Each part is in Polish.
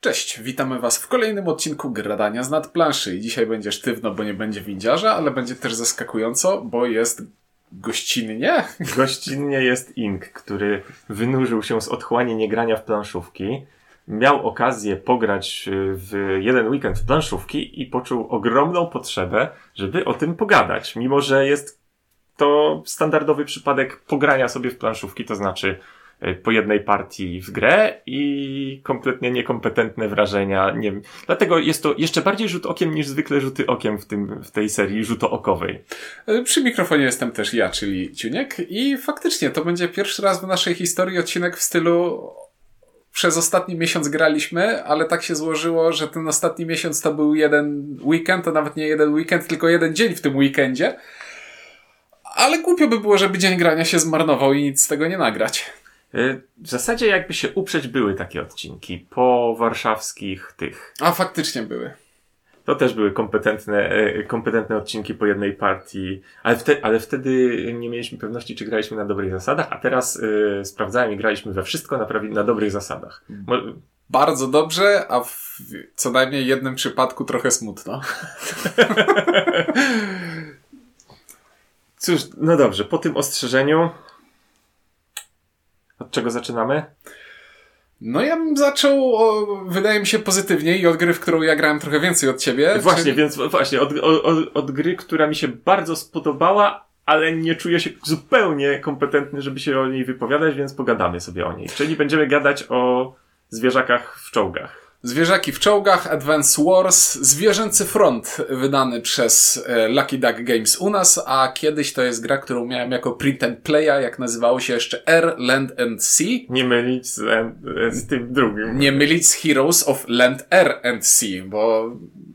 Cześć, witamy Was w kolejnym odcinku Gradania z nadplanszy. I dzisiaj będzie sztywno, bo nie będzie windziarza, ale będzie też zaskakująco, bo jest gościnnie. Gościnnie jest Ink, który wynurzył się z otchłani niegrania w planszówki. Miał okazję pograć w jeden weekend w planszówki i poczuł ogromną potrzebę, żeby o tym pogadać. Mimo, że jest to standardowy przypadek pogrania sobie w planszówki, to znaczy po jednej partii w grę i kompletnie niekompetentne wrażenia. Nie, dlatego jest to jeszcze bardziej rzut okiem niż zwykle rzuty okiem w, tym, w tej serii rzutookowej. E, przy mikrofonie jestem też ja, czyli Ciuniek i faktycznie to będzie pierwszy raz w naszej historii odcinek w stylu przez ostatni miesiąc graliśmy, ale tak się złożyło, że ten ostatni miesiąc to był jeden weekend, to nawet nie jeden weekend, tylko jeden dzień w tym weekendzie. Ale głupio by było, żeby dzień grania się zmarnował i nic z tego nie nagrać. Y, w zasadzie jakby się uprzeć były takie odcinki po warszawskich tych. A faktycznie były. To też były kompetentne, e, kompetentne odcinki po jednej partii, ale, wte, ale wtedy nie mieliśmy pewności, czy graliśmy na dobrych zasadach, a teraz y, sprawdzałem i graliśmy we wszystko na, prawie, na dobrych zasadach. Mo Bardzo dobrze, a w co najmniej jednym przypadku trochę smutno. Cóż, no dobrze, po tym ostrzeżeniu od czego zaczynamy? No ja bym zaczął, o, wydaje mi się, pozytywnie i od gry, w którą ja grałem trochę więcej od ciebie. Właśnie, czyli... więc właśnie, od, od, od gry, która mi się bardzo spodobała, ale nie czuję się zupełnie kompetentny, żeby się o niej wypowiadać, więc pogadamy sobie o niej. Czyli będziemy gadać o zwierzakach w czołgach. Zwierzaki w czołgach, Advance Wars, Zwierzęcy Front, wydany przez e, Lucky Duck Games u nas, a kiedyś to jest gra, którą miałem jako print and playa, jak nazywało się jeszcze Air, Land and Sea. Nie mylić z, e, z tym drugim. Nie mylić z Heroes of Land, Air and Sea, bo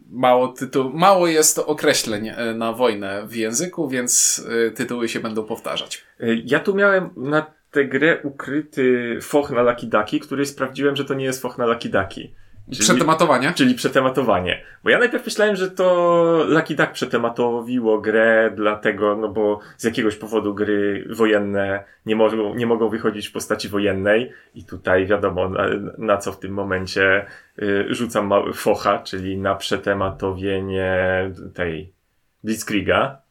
mało tytuł, mało jest określeń e, na wojnę w języku, więc tytuły się będą powtarzać. Ja tu miałem na tę grę ukryty foch na Lucky Ducky, który sprawdziłem, że to nie jest foch na Lucky Ducky. Czyli, przetematowanie? Czyli przetematowanie. Bo ja najpierw myślałem, że to Lucky Duck przetematowiło grę, dlatego, no bo z jakiegoś powodu gry wojenne nie mogą, nie mogą wychodzić w postaci wojennej. I tutaj wiadomo, na, na co w tym momencie y, rzucam focha, czyli na przetematowienie tej Blitzkriega.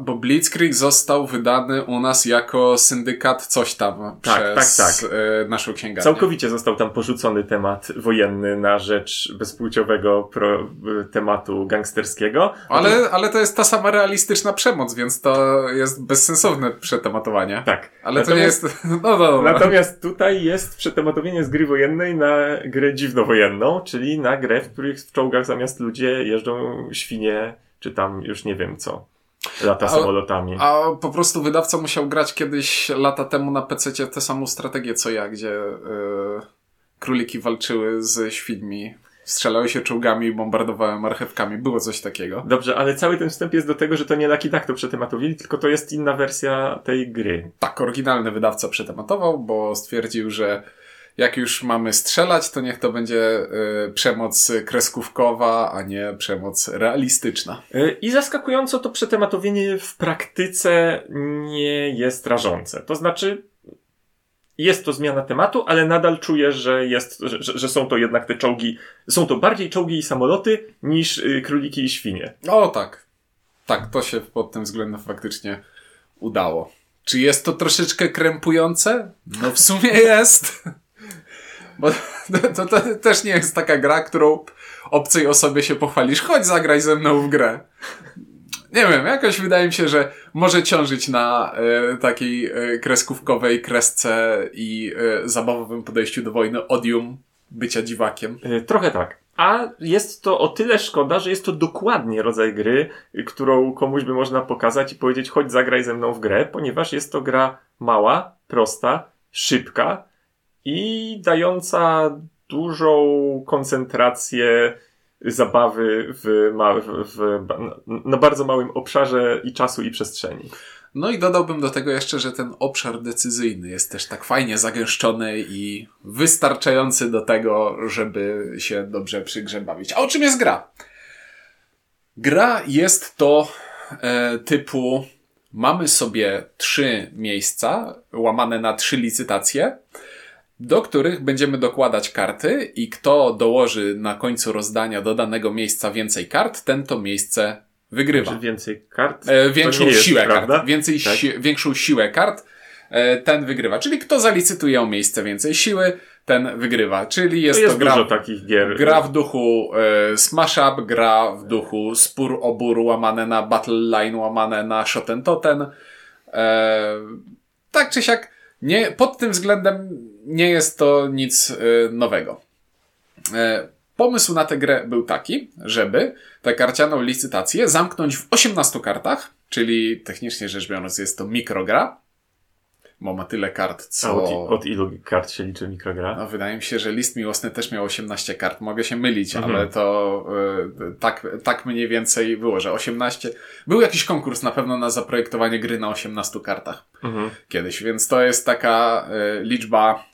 Bo Blitzkrieg został wydany u nas jako syndykat coś tam tak, tak przez tak, tak. naszą księgarnię. Całkowicie został tam porzucony temat wojenny na rzecz bezpłciowego pro, e, tematu gangsterskiego. Ale, ale to jest ta sama realistyczna przemoc, więc to jest bezsensowne przetematowanie. Tak. Ale natomiast, to nie jest... No, no, no. Natomiast tutaj jest przetematowienie z gry wojennej na grę dziwnowojenną, czyli na grę, w których w czołgach zamiast ludzie jeżdżą świnie, czy tam już nie wiem co. Lata a, samolotami. A po prostu wydawca musiał grać kiedyś lata temu na PC tę samą strategię co ja, gdzie yy, króliki walczyły z świdmi. Strzelały się czołgami, bombardowały marchewkami. Było coś takiego. Dobrze, ale cały ten wstęp jest do tego, że to nie Lucky Duck to przetematowili, tylko to jest inna wersja tej gry. Tak, oryginalny wydawca przetematował, bo stwierdził, że jak już mamy strzelać, to niech to będzie y, przemoc kreskówkowa, a nie przemoc realistyczna. Y, I zaskakująco to przetematowienie w praktyce nie jest rażące. To znaczy, jest to zmiana tematu, ale nadal czuję, że, jest, że, że, są to jednak te czołgi, są to bardziej czołgi i samoloty niż y, króliki i świnie. O tak. Tak, to się pod tym względem faktycznie udało. Czy jest to troszeczkę krępujące? No w sumie jest. Bo to, to, to, też nie jest taka gra, którą obcej osobie się pochwalisz. Chodź, zagraj ze mną w grę. Nie wiem, jakoś wydaje mi się, że może ciążyć na e, takiej e, kreskówkowej kresce i e, zabawowym podejściu do wojny odium bycia dziwakiem. Trochę tak. A jest to o tyle szkoda, że jest to dokładnie rodzaj gry, którą komuś by można pokazać i powiedzieć, chodź zagraj ze mną w grę, ponieważ jest to gra mała, prosta, szybka, i dająca dużą koncentrację zabawy w, w, w, na bardzo małym obszarze i czasu i przestrzeni. No i dodałbym do tego jeszcze, że ten obszar decyzyjny jest też tak fajnie zagęszczony i wystarczający do tego, żeby się dobrze przy grze bawić. A o czym jest gra? Gra jest to e, typu mamy sobie trzy miejsca łamane na trzy licytacje do których będziemy dokładać karty i kto dołoży na końcu rozdania do danego miejsca więcej kart, ten to miejsce wygrywa. Czy więcej kart? E, większą To jest siłę prawda? kart. Więcej Tak. si większą siłę kart, e, ten wygrywa. Czyli kto zalicytuje o miejsce więcej siły, ten wygrywa. Czyli jest To to, jest gra, dużo takich gier. gra w duchu e, Smash Up, gra w duchu Spór o Bór łamane na Battle Line, łamane na Shoten Toten. E, tak czy siak, nie, pod tym względem nie jest to nic e, nowego. E, Pomysł na tę grę był taki, żeby tę karcianą licytację zamknąć w 18 kartach, czyli technicznie rzecz biorąc jest to mikrogra, bo ma tyle kart, A co... od, od ilu kart się liczy mikrogra? No, wydaje mi się, że list miłosny też miał 18 kart. Mogę się mylić, Mhm. ale to y, tak, tak mniej więcej było, że 18. Był jakiś konkurs na pewno na zaprojektowanie gry na 18 kartach Mhm. kiedyś, więc to jest taka y, liczba.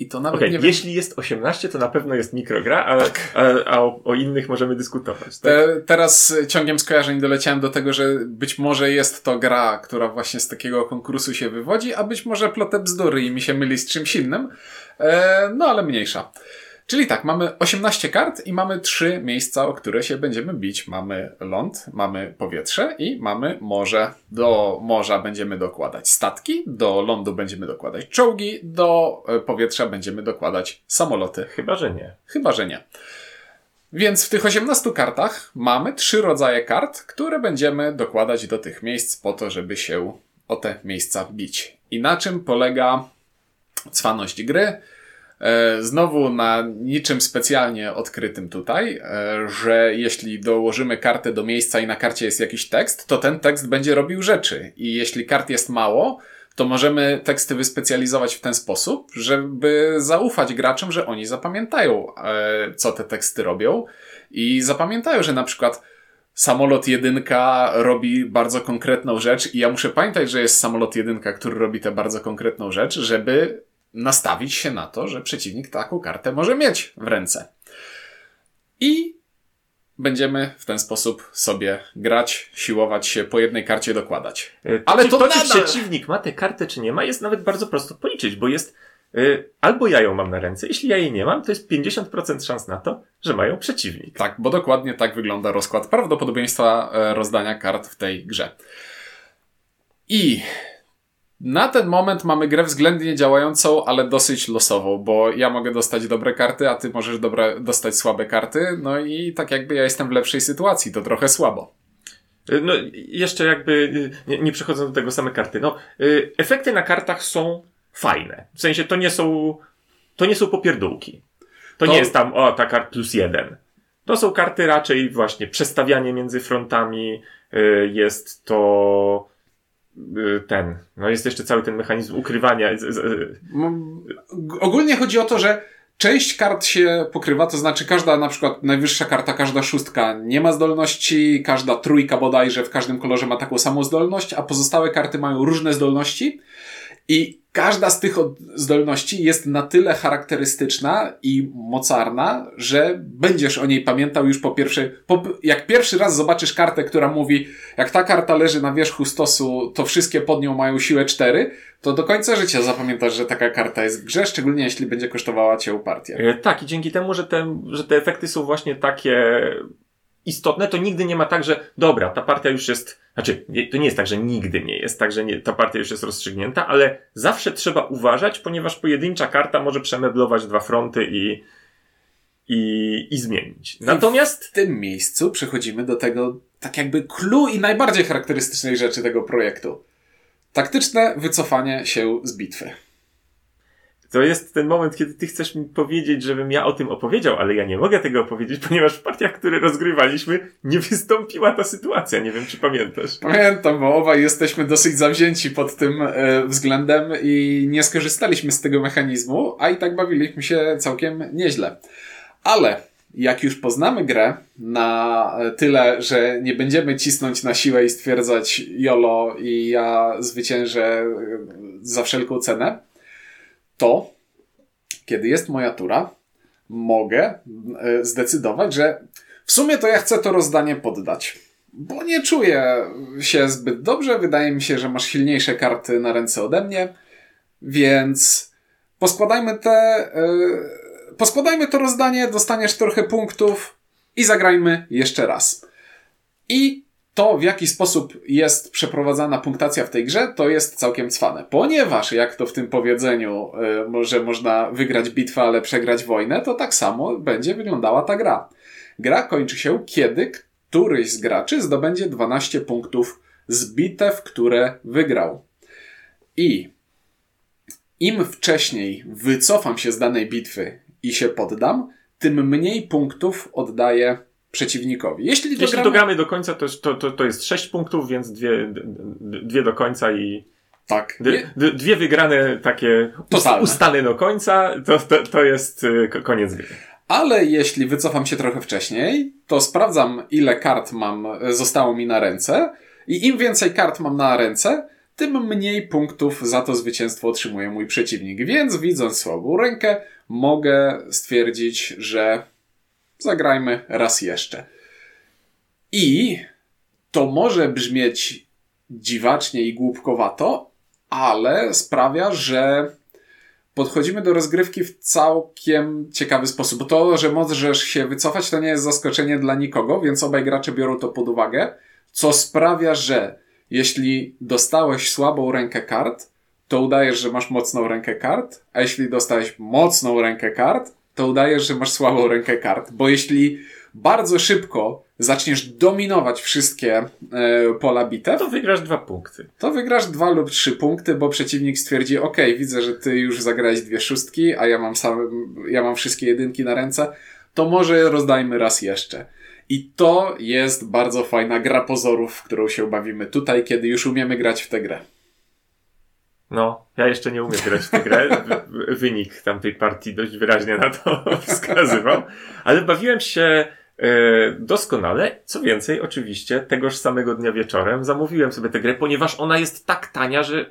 I to nawet Okej, nie wiem. jeśli jest 18, to na pewno jest mikrogra, a, a, a o, o innych możemy dyskutować. Tak? Te, teraz y, ciągiem skojarzeń doleciałem do tego, że być może jest to gra, która właśnie z takiego konkursu się wywodzi, a być może plotę bzdury i mi się myli z czymś innym. E, no ale mniejsza. Czyli tak, mamy 18 kart i mamy trzy miejsca, o które się będziemy bić. Mamy ląd, mamy powietrze i mamy morze. Do morza będziemy dokładać statki, do lądu będziemy dokładać czołgi, do e, powietrza będziemy dokładać samoloty. Chyba, że nie. Chyba, że nie. Więc w tych 18 kartach mamy trzy rodzaje kart, które będziemy dokładać do tych miejsc po to, żeby się o te miejsca bić. I na czym polega cwaność gry? E, Znowu na niczym specjalnie odkrytym tutaj, e, że jeśli dołożymy kartę do miejsca i na karcie jest jakiś tekst, to ten tekst będzie robił rzeczy. I jeśli kart jest mało, to możemy teksty wyspecjalizować w ten sposób, żeby zaufać graczom, że oni zapamiętają, e, co te teksty robią i zapamiętają, że na przykład samolot jedynka robi bardzo konkretną rzecz i ja muszę pamiętać, że jest samolot jedynka, który robi tę bardzo konkretną rzecz, żeby nastawić się na to, że przeciwnik taką kartę może mieć w ręce. I będziemy w ten sposób sobie grać, siłować się, po jednej karcie dokładać. E, To, Ale czy, to to, czy nadal- przeciwnik ma tę kartę, czy nie ma, jest nawet bardzo prosto policzyć, bo jest y, albo ja ją mam na ręce, jeśli ja jej nie mam, to jest 50% szans na to, że mają przeciwnik. Tak, bo dokładnie tak wygląda rozkład prawdopodobieństwa e, rozdania kart w tej grze. I na ten moment mamy grę względnie działającą, ale dosyć losową, bo ja mogę dostać dobre karty, a ty możesz dobre, dostać słabe karty, no i tak jakby ja jestem w lepszej sytuacji, to trochę słabo. Y, No, jeszcze jakby, y, nie, nie przechodząc do tego same karty, no, y, efekty na kartach są fajne. W sensie to nie są, to nie są popierdółki. To, To- nie jest tam, o, ta kart plus jeden. To są karty raczej właśnie przestawianie między frontami, jest to ten, no jest jeszcze cały ten mechanizm ukrywania. g- Ogólnie chodzi o to, że część kart się pokrywa, to znaczy każda na przykład najwyższa karta, każda szóstka nie ma zdolności, każda trójka bodajże w każdym kolorze ma taką samą zdolność, a pozostałe karty mają różne zdolności i każda z tych zdolności jest na tyle charakterystyczna i mocarna, że będziesz o niej pamiętał już po pierwszej, po, jak pierwszy raz zobaczysz kartę, która mówi, jak ta karta leży na wierzchu stosu, to wszystkie pod nią mają siłę 4, to do końca życia zapamiętasz, że taka karta jest w grze, szczególnie jeśli będzie kosztowała cię partię. E, Tak, i dzięki temu, że te, że te efekty są właśnie takie istotne, to nigdy nie ma tak, że dobra, ta partia już jest, znaczy, to nie jest tak, że nigdy nie jest tak, że nie, ta partia już jest rozstrzygnięta, ale zawsze trzeba uważać, ponieważ pojedyncza karta może przemeblować dwa fronty i, i, i zmienić. Natomiast W tym miejscu przechodzimy do tego, tak jakby clue i najbardziej charakterystycznej rzeczy tego projektu. Taktyczne wycofanie się z bitwy. To jest ten moment, kiedy ty chcesz mi powiedzieć, żebym ja o tym opowiedział, ale ja nie mogę tego opowiedzieć, ponieważ w partiach, które rozgrywaliśmy, nie wystąpiła ta sytuacja. Nie wiem, czy pamiętasz. Pamiętam, bo obaj jesteśmy dosyć zawzięci pod tym e, względem i nie skorzystaliśmy z tego mechanizmu, a i tak bawiliśmy się całkiem nieźle. Ale jak już poznamy grę na tyle, że nie będziemy cisnąć na siłę i stwierdzać jolo i ja zwyciężę e, za wszelką cenę, to kiedy jest moja tura, mogę e, zdecydować, że w sumie to ja chcę to rozdanie poddać. Bo nie czuję się zbyt dobrze. Wydaje mi się, że masz silniejsze karty na ręce ode mnie, więc poskładajmy te, yy, poskładajmy to rozdanie, dostaniesz trochę punktów i zagrajmy jeszcze raz. I to, w jaki sposób jest przeprowadzana punktacja w tej grze, to jest całkiem cwane. Ponieważ, jak to w tym powiedzeniu, yy, że można wygrać bitwę, ale przegrać wojnę, to tak samo będzie wyglądała ta gra. Gra kończy się, kiedy któryś z graczy zdobędzie 12 punktów z bitew, które wygrał. I im wcześniej wycofam się z danej bitwy i się poddam, tym mniej punktów oddaję przeciwnikowi. Jeśli, Jeśli dogramy... dogramy do końca, to, to, to, to jest 6 punktów, więc dwie, dwie do końca i. Tak. Dwie, dwie wygrane takie Totalne. ustane do końca, to, to, to jest y, koniec gry. Ale jeśli wycofam się trochę wcześniej, to sprawdzam, ile kart mam, zostało mi na ręce. I im więcej kart mam na ręce, tym mniej punktów za to zwycięstwo otrzymuje mój przeciwnik. Więc widząc słabą rękę, mogę stwierdzić, że zagrajmy raz jeszcze. I to może brzmieć dziwacznie i głupkowato, ale sprawia, że podchodzimy do rozgrywki w całkiem ciekawy sposób. To, że możesz się wycofać, to nie jest zaskoczenie dla nikogo, więc obaj gracze biorą to pod uwagę, co sprawia, że jeśli dostałeś słabą rękę kart, to udajesz, że masz mocną rękę kart, a jeśli dostałeś mocną rękę kart, to udajesz, że masz słabą rękę kart. Bo jeśli bardzo szybko zaczniesz dominować wszystkie e, pola bitew, to wygrasz dwa punkty. To wygrasz dwa lub trzy punkty, bo przeciwnik stwierdzi, ok, widzę, że ty już zagrałeś dwie szóstki, a ja mam sam, ja mam wszystkie jedynki na ręce, to może rozdajmy raz jeszcze. I to jest bardzo fajna gra pozorów, w którą się bawimy tutaj, kiedy już umiemy grać w tę grę. No, ja jeszcze nie umiem grać w tę grę. Wynik tamtej partii dość wyraźnie na to wskazywał. Ale bawiłem się e, doskonale. Co więcej, oczywiście, tegoż samego dnia wieczorem zamówiłem sobie tę grę, ponieważ ona jest tak tania, że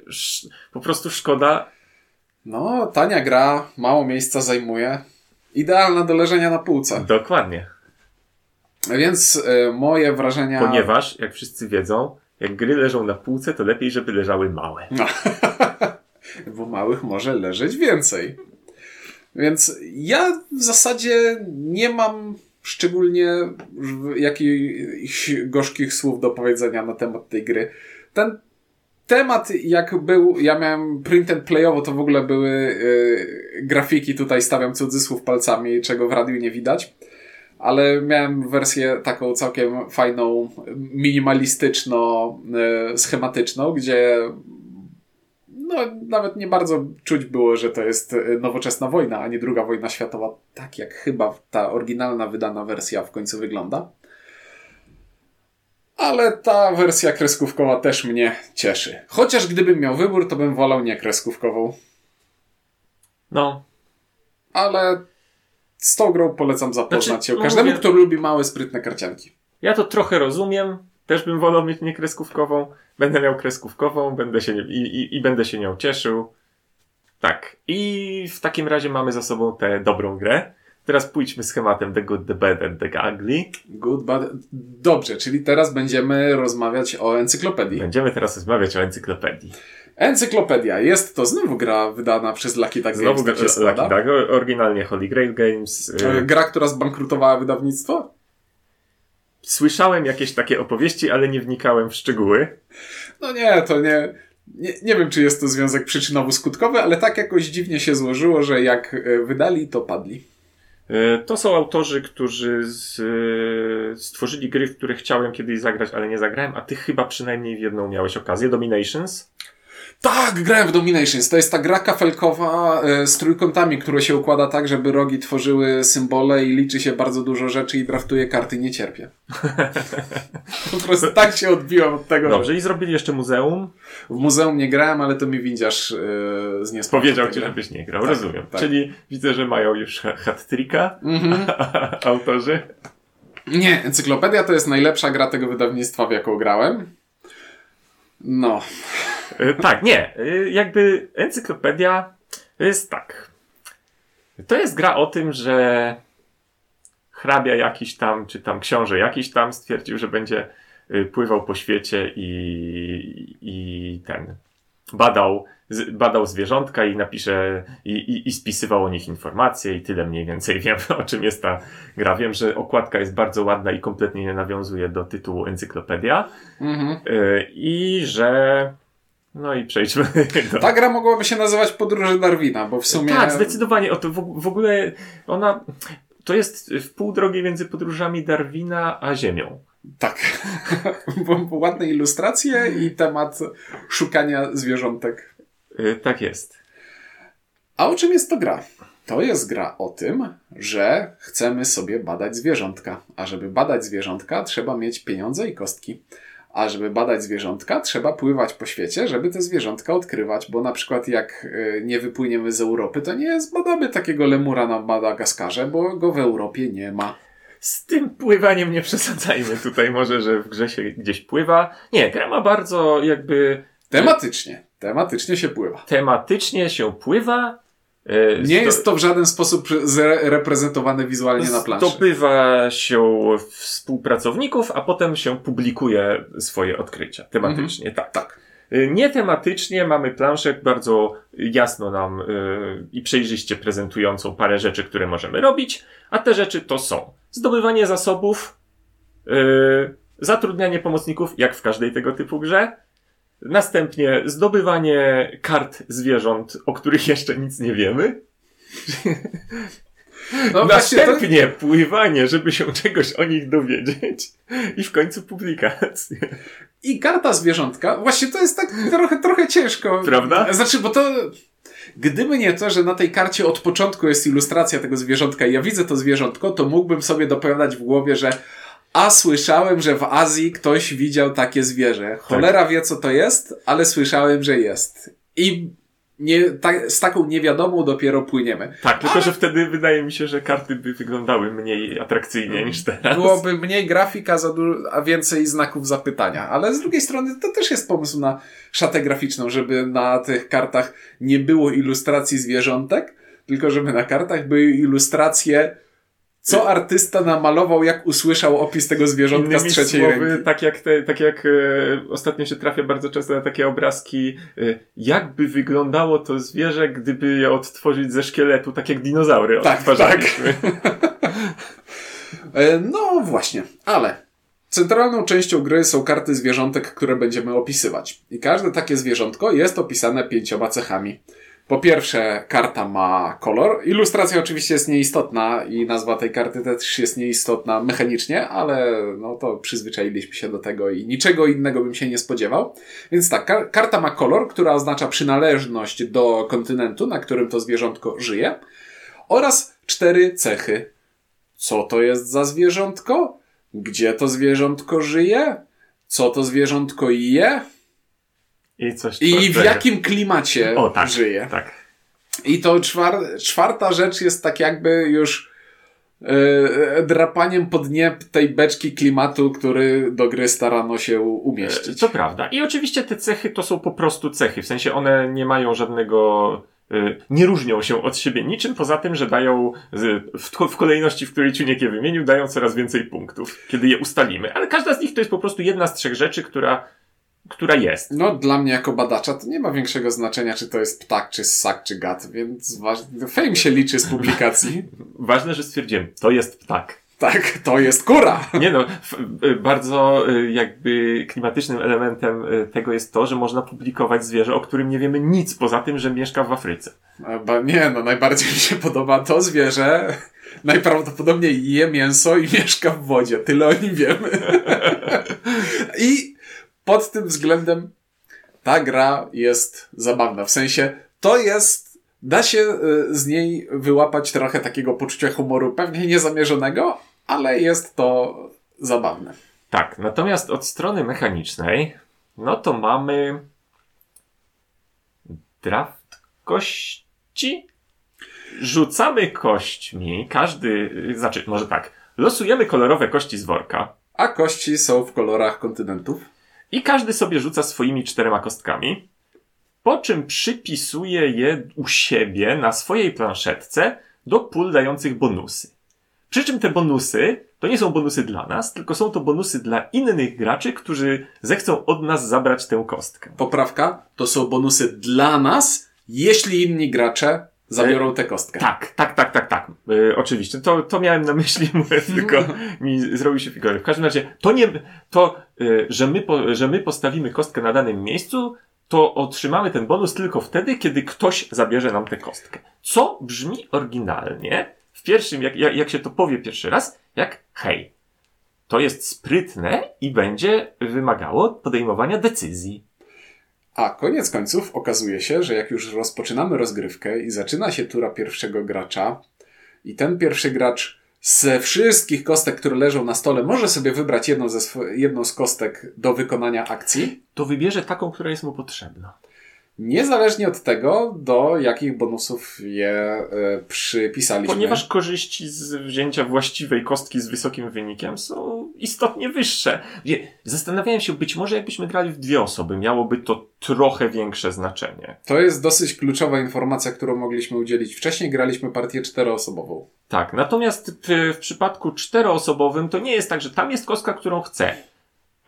po prostu szkoda. No, tania gra, mało miejsca zajmuje. Idealna do leżenia na półce. Dokładnie. Więc y, moje wrażenia. Ponieważ, jak wszyscy wiedzą, jak gry leżą na półce, to lepiej, żeby leżały małe. No. Bo małych może leżeć więcej. Więc ja w zasadzie nie mam szczególnie jakichś gorzkich słów do powiedzenia na temat tej gry. Ten temat, jak był, ja miałem print and playowo, to w ogóle były yy, grafiki, tutaj stawiam cudzysłów palcami, czego w radiu nie widać ale miałem wersję taką całkiem fajną, minimalistyczno-schematyczną, gdzie no, nawet nie bardzo czuć było, że to jest nowoczesna wojna, a nie druga wojna światowa, tak jak chyba ta oryginalna wydana wersja w końcu wygląda. Ale ta wersja kreskówkowa też mnie cieszy. Chociaż gdybym miał wybór, to bym wolał nie kreskówkową. No. Ale z tą grą polecam zapoznać znaczy, się każdemu, mówię, kto lubi małe, sprytne karcianki. Ja to trochę rozumiem. Też bym wolał mieć nie kreskówkową. Będę miał kreskówkową będę się, i, i, i będę się nią cieszył. Tak. I w takim razie mamy za sobą tę dobrą grę. Teraz pójdźmy schematem The Good, The Bad and The Ugly. Good, bad. Dobrze, czyli teraz będziemy rozmawiać o encyklopedii. Będziemy teraz rozmawiać o encyklopedii. Encyklopedia. Jest to znowu gra wydana przez Lucky Duck znowu Games. Znowu tak Lucky Duck, oryginalnie Holy Grail Games. Y- gra, która zbankrutowała wydawnictwo? Słyszałem jakieś takie opowieści, ale nie wnikałem w szczegóły. No nie, to nie... Nie, nie wiem, czy jest to związek przyczynowo-skutkowy, ale tak jakoś dziwnie się złożyło, że jak y, wydali, to padli. Y, to są autorzy, którzy z, stworzyli gry, w które chciałem kiedyś zagrać, ale nie zagrałem, a ty chyba przynajmniej w jedną miałeś okazję. Dominations. Tak, grałem w Dominations. To jest ta gra kafelkowa e, z trójkątami, które się układa tak, żeby rogi tworzyły symbole i liczy się bardzo dużo rzeczy i draftuje karty. Nie cierpię. po prostu tak się odbiłem od tego. Dobrze, i zrobili jeszcze muzeum? W muzeum nie grałem, ale to mi windziarz yy, z niespokoju. Powiedział ci, żebyś nie grał, tak, rozumiem. Tak. Czyli widzę, że mają już hat-tricka mm-hmm. autorzy. Nie, Encyklopedia to jest najlepsza gra tego wydawnictwa, w jaką grałem. No. E, tak, nie. E, jakby encyklopedia jest tak. To jest gra o tym, że hrabia jakiś tam, czy tam książę jakiś tam stwierdził, że będzie e, pływał po świecie i, i ten. badał, badał zwierzątka i napisze i, i, i spisywał o nich informacje i tyle mniej więcej wiem o czym jest ta gra. Wiem, że okładka jest bardzo ładna i kompletnie nie nawiązuje do tytułu encyklopedia Mhm. i że no i przejdźmy do... Ta gra mogłaby się nazywać Podróże Darwina, bo w sumie... Tak, zdecydowanie. O to w, w ogóle ona to jest w pół drogi między podróżami Darwina a Ziemią. Tak. bo, ładne ilustracje i temat szukania zwierzątek. Y, tak jest. A o czym jest to gra? To jest gra o tym, że chcemy sobie badać zwierzątka. A żeby badać zwierzątka, trzeba mieć pieniądze i kostki. A żeby badać zwierzątka, trzeba pływać po świecie, żeby te zwierzątka odkrywać, bo na przykład jak y, nie wypłyniemy z Europy, to nie zbadamy takiego lemura na Madagaskarze, bo go w Europie nie ma. Z tym pływaniem nie przesadzajmy tutaj może, że w grze się gdzieś pływa. Nie, gra ma bardzo jakby Tematycznie. Tematycznie się pływa. tematycznie się pływa. Y, Nie jest to w żaden sposób reprezentowane wizualnie na planszy. Zdobywa się współpracowników, a potem się publikuje swoje odkrycia. Tematycznie, tak. Tak. Y, Nie tematycznie mamy planszę bardzo jasno nam y, i przejrzyście prezentującą parę rzeczy, które możemy robić, a te rzeczy to są zdobywanie zasobów, y, zatrudnianie pomocników, jak w każdej tego typu grze, następnie zdobywanie kart zwierząt, o których jeszcze nic nie wiemy, No właśnie, to, następnie pływanie, żeby się czegoś o nich dowiedzieć i w końcu publikacje. I karta zwierzątka, właśnie to jest tak trochę, trochę ciężko. Prawda? Znaczy, bo to. Gdyby nie to, że na tej karcie od początku jest ilustracja tego zwierzątka i ja widzę to zwierzątko, to mógłbym sobie dopowiadać w głowie, że a słyszałem, że w Azji ktoś widział takie zwierzę. Cholera wie, co to jest, ale słyszałem, że jest. I nie, ta, z taką niewiadomą dopiero płyniemy. Tak, tylko że wtedy wydaje mi się, że karty by wyglądały mniej atrakcyjnie niż teraz. Byłoby mniej grafika, a więcej znaków zapytania. Ale z drugiej strony to też jest pomysł na szatę graficzną, żeby na tych kartach nie było ilustracji zwierzątek, tylko żeby na kartach były ilustracje, co artysta namalował, jak usłyszał opis tego zwierzątka Innymi z trzeciej słowy, ręki. tak jak, te, tak jak e, ostatnio się trafia bardzo często na takie obrazki, e, jakby wyglądało to zwierzę, gdyby je odtworzyć ze szkieletu, tak jak dinozaury Tak, odtwarzaliśmy. E, No właśnie, ale centralną częścią gry są karty zwierzątek, które będziemy opisywać. I każde takie zwierzątko jest opisane pięcioma cechami. Po pierwsze, karta ma kolor. Ilustracja oczywiście jest nieistotna i nazwa tej karty też jest nieistotna mechanicznie, ale no to przyzwyczailiśmy się do tego i niczego innego bym się nie spodziewał. Więc tak, kar- karta ma kolor, która oznacza przynależność do kontynentu, na którym to zwierzątko żyje, oraz cztery cechy co to jest za zwierzątko, gdzie to zwierzątko żyje, co to zwierzątko je I coś i w jakim klimacie O, tak, żyje. tak. I to czwar czwarta rzecz jest tak jakby już e, drapaniem pod nieb tej beczki klimatu, który do gry starano się umieścić. To prawda. I oczywiście te cechy to są po prostu cechy. W sensie one nie mają żadnego. Nie różnią się od siebie niczym, poza tym, że dają w kolejności, w której Ciuniek je wymienił, dają coraz więcej punktów, kiedy je ustalimy. Ale każda z nich to jest po prostu jedna z trzech rzeczy, która, która jest. No, dla mnie jako badacza to nie ma większego znaczenia, czy to jest ptak, czy ssak, czy gad, więc ważne, fame się liczy z publikacji. Ważne, że stwierdziłem, to jest ptak. tak, to jest kura! Nie no, y, bardzo y, jakby klimatycznym elementem y, tego jest to, że można publikować zwierzę, o którym nie wiemy nic poza tym, że mieszka w Afryce. Ba, nie, no najbardziej mi się podoba to zwierzę. Najprawdopodobniej je mięso i mieszka w wodzie. Tyle o nim wiemy. I pod tym względem ta gra jest zabawna. W sensie to jest. Da się y, z niej wyłapać trochę takiego poczucia humoru, pewnie niezamierzonego, ale jest to zabawne. Tak, natomiast od strony mechanicznej, no to mamy draft kości. Rzucamy kośćmi, każdy, znaczy, może tak, losujemy kolorowe kości z worka A kości są w kolorach kontynentów. I każdy sobie rzuca swoimi czterema kostkami, po czym przypisuje je u siebie na swojej planszetce do pól dających bonusy. Przy czym te bonusy to nie są bonusy dla nas, tylko są to bonusy dla innych graczy, którzy zechcą od nas zabrać tę kostkę. Poprawka, to są bonusy dla nas, jeśli inni gracze zabiorą tę kostkę. Tak, tak, tak, tak, tak. E, oczywiście. To, to miałem na myśli, mówię, tylko mi zrobił się figory. W każdym razie, to nie, to, e, że my, po, że my postawimy kostkę na danym miejscu, to otrzymamy ten bonus tylko wtedy, kiedy ktoś zabierze nam tę kostkę. Co brzmi oryginalnie, w pierwszym, jak, jak, jak się to powie pierwszy raz, jak hej. To jest sprytne i będzie wymagało podejmowania decyzji. A koniec końców okazuje się, że jak już rozpoczynamy rozgrywkę i zaczyna się tura pierwszego gracza, i ten pierwszy gracz ze wszystkich kostek, które leżą na stole, może sobie wybrać jedną, ze jedną z kostek do wykonania akcji, To wybierze taką, która jest mu potrzebna. Niezależnie od tego, do jakich bonusów je e, przypisaliśmy. Ponieważ korzyści z wzięcia właściwej kostki z wysokim wynikiem są istotnie wyższe. Wie, Zastanawiałem się, być może jakbyśmy grali w dwie osoby, miałoby to trochę większe znaczenie. To jest dosyć kluczowa informacja, którą mogliśmy udzielić. Wcześniej graliśmy partię czteroosobową. Tak, natomiast w, w przypadku czteroosobowym to nie jest tak, że tam jest kostka, którą chcę.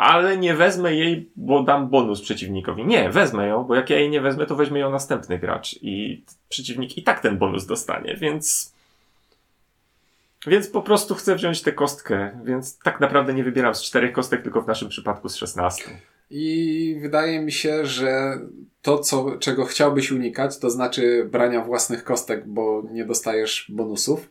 Ale nie wezmę jej, bo dam bonus przeciwnikowi. Nie, wezmę ją, bo jak ja jej nie wezmę, to weźmie ją następny gracz i przeciwnik i tak ten bonus dostanie, więc. Więc po prostu chcę wziąć tę kostkę, więc tak naprawdę nie wybieram z czterech kostek, tylko w naszym przypadku z szesnastu. I wydaje mi się, że to, co, czego chciałbyś unikać, to znaczy brania własnych kostek, bo nie dostajesz bonusów.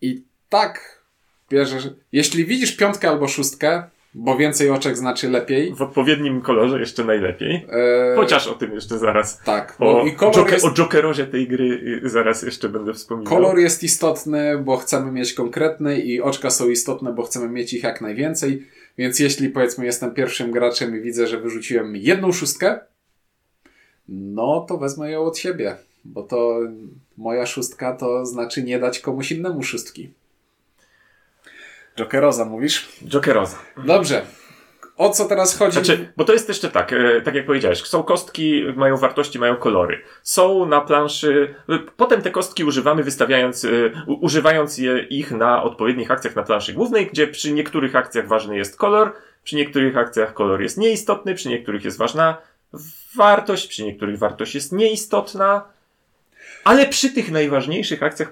I tak bierzesz. Jeśli widzisz piątkę albo szóstkę, bo więcej oczek znaczy lepiej. W odpowiednim kolorze jeszcze najlepiej. E, Chociaż o tym jeszcze zaraz. Tak, O, i kolor joker, jest, o Jokerozie tej gry y, zaraz jeszcze będę wspominał. kolor jest istotny, bo chcemy mieć konkretny i oczka są istotne, bo chcemy mieć ich jak najwięcej. Więc jeśli powiedzmy jestem pierwszym graczem i widzę, że wyrzuciłem jedną szóstkę, no to wezmę ją od siebie, bo to moja szóstka to znaczy nie dać komuś innemu szóstki. Jokeroza mówisz? Jokeroza. Dobrze. O co teraz chodzi? Znaczy, bo to jest jeszcze tak, e, tak jak powiedziałeś, są kostki, mają wartości, mają kolory. Są na planszy, e, potem te kostki używamy wystawiając, e, używając je, ich na odpowiednich akcjach na planszy głównej, gdzie przy niektórych akcjach ważny jest kolor, przy niektórych akcjach kolor jest nieistotny, przy niektórych jest ważna wartość, przy niektórych wartość jest nieistotna. Ale przy tych najważniejszych akcjach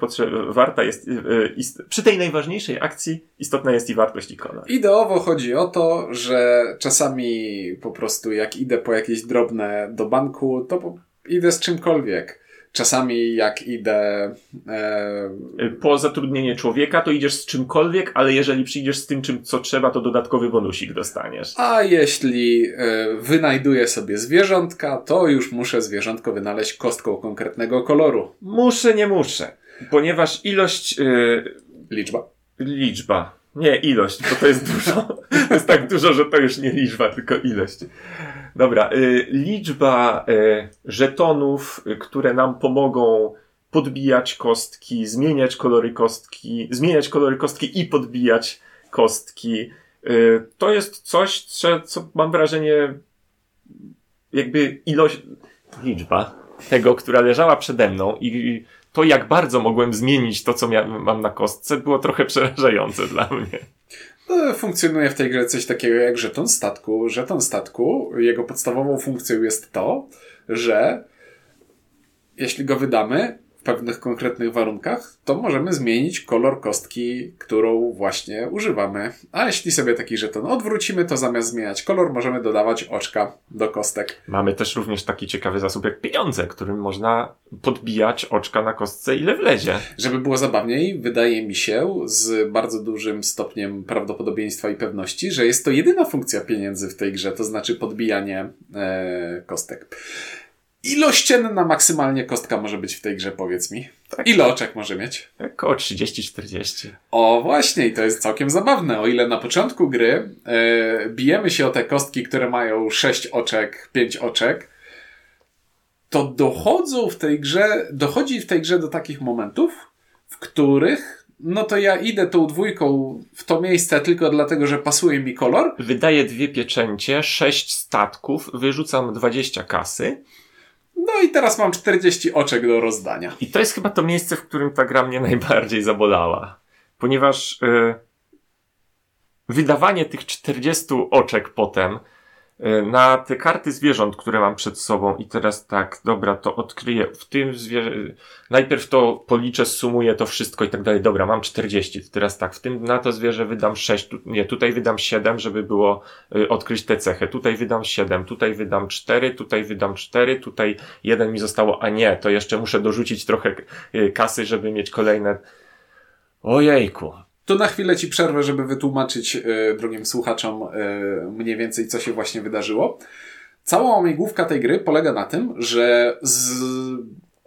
warta jest, e, ist- przy tej najważniejszej akcji istotna jest i wartość i kolor. Ideowo chodzi o to, że czasami po prostu jak idę po jakieś drobne do banku, to idę z czymkolwiek. Czasami jak idę. E, po zatrudnienie człowieka, to idziesz z czymkolwiek, ale jeżeli przyjdziesz z tym, czym co trzeba, to dodatkowy bonusik dostaniesz. a jeśli e, wynajduję sobie zwierzątka, to już muszę zwierzątko wynaleźć kostką konkretnego koloru. Muszę, nie muszę. Ponieważ ilość, yy, Liczba. liczba, nie ilość, bo to jest dużo. To jest tak dużo, że to już nie liczba, tylko ilość. Dobra, yy, liczba yy, żetonów, y, które nam pomogą podbijać kostki, zmieniać kolory kostki, zmieniać kolory kostki i podbijać kostki. Y, To jest coś, co, co mam wrażenie, jakby ilość, liczba tego, która leżała przede mną i to, jak bardzo mogłem zmienić to, co mam na kostce, było trochę przerażające dla mnie. No, Funkcjonuje w tej grze coś takiego jak żeton statku. Żeton statku, jego podstawową funkcją jest to, że jeśli go wydamy pewnych konkretnych warunkach, to możemy zmienić kolor kostki, którą właśnie używamy. A jeśli sobie taki żeton odwrócimy, to zamiast zmieniać kolor, możemy dodawać oczka do kostek. Mamy też również taki ciekawy zasób jak pieniądze, którym można podbijać oczka na kostce ile wlezie. Żeby było zabawniej, wydaje mi się z bardzo dużym stopniem prawdopodobieństwa i pewności, że jest to jedyna funkcja pieniędzy w tej grze, to znaczy podbijanie e, kostek. Ilościenna maksymalnie kostka może być w tej grze, powiedz mi. Tak. Ile oczek może mieć? Około 30-40. O właśnie, i to jest całkiem zabawne. O ile na początku gry e, bijemy się o te kostki, które mają 6 oczek, 5 oczek, to dochodzą w tej grze, dochodzi w tej grze do takich momentów, w których no to ja idę tą dwójką w to miejsce tylko dlatego, że pasuje mi kolor, Wydaję dwie pieczęcie, sześć statków, wyrzucam 20 kasy. No i teraz mam 40 oczek do rozdania. I to jest chyba to miejsce, w którym ta gra mnie najbardziej zabolała. Ponieważ y, wydawanie tych 40 oczek potem na te karty zwierząt, które mam przed sobą i teraz tak, dobra, to odkryję w tym zwierzę, najpierw to policzę, sumuję to wszystko i tak dalej, dobra, mam 40, to teraz tak, w tym, na to zwierzę wydam 6, tu, nie, tutaj wydam 7, żeby było y, odkryć tę cechę, tutaj wydam 7, tutaj wydam 4, tutaj wydam 4, tutaj jeden mi zostało, a nie, to jeszcze muszę dorzucić trochę y, kasy, żeby mieć kolejne, ojejku, Tu na chwilę ci przerwę, żeby wytłumaczyć y, drugim słuchaczom y, mniej więcej, co się właśnie wydarzyło. Cała łamigłówka tej gry polega na tym, że z...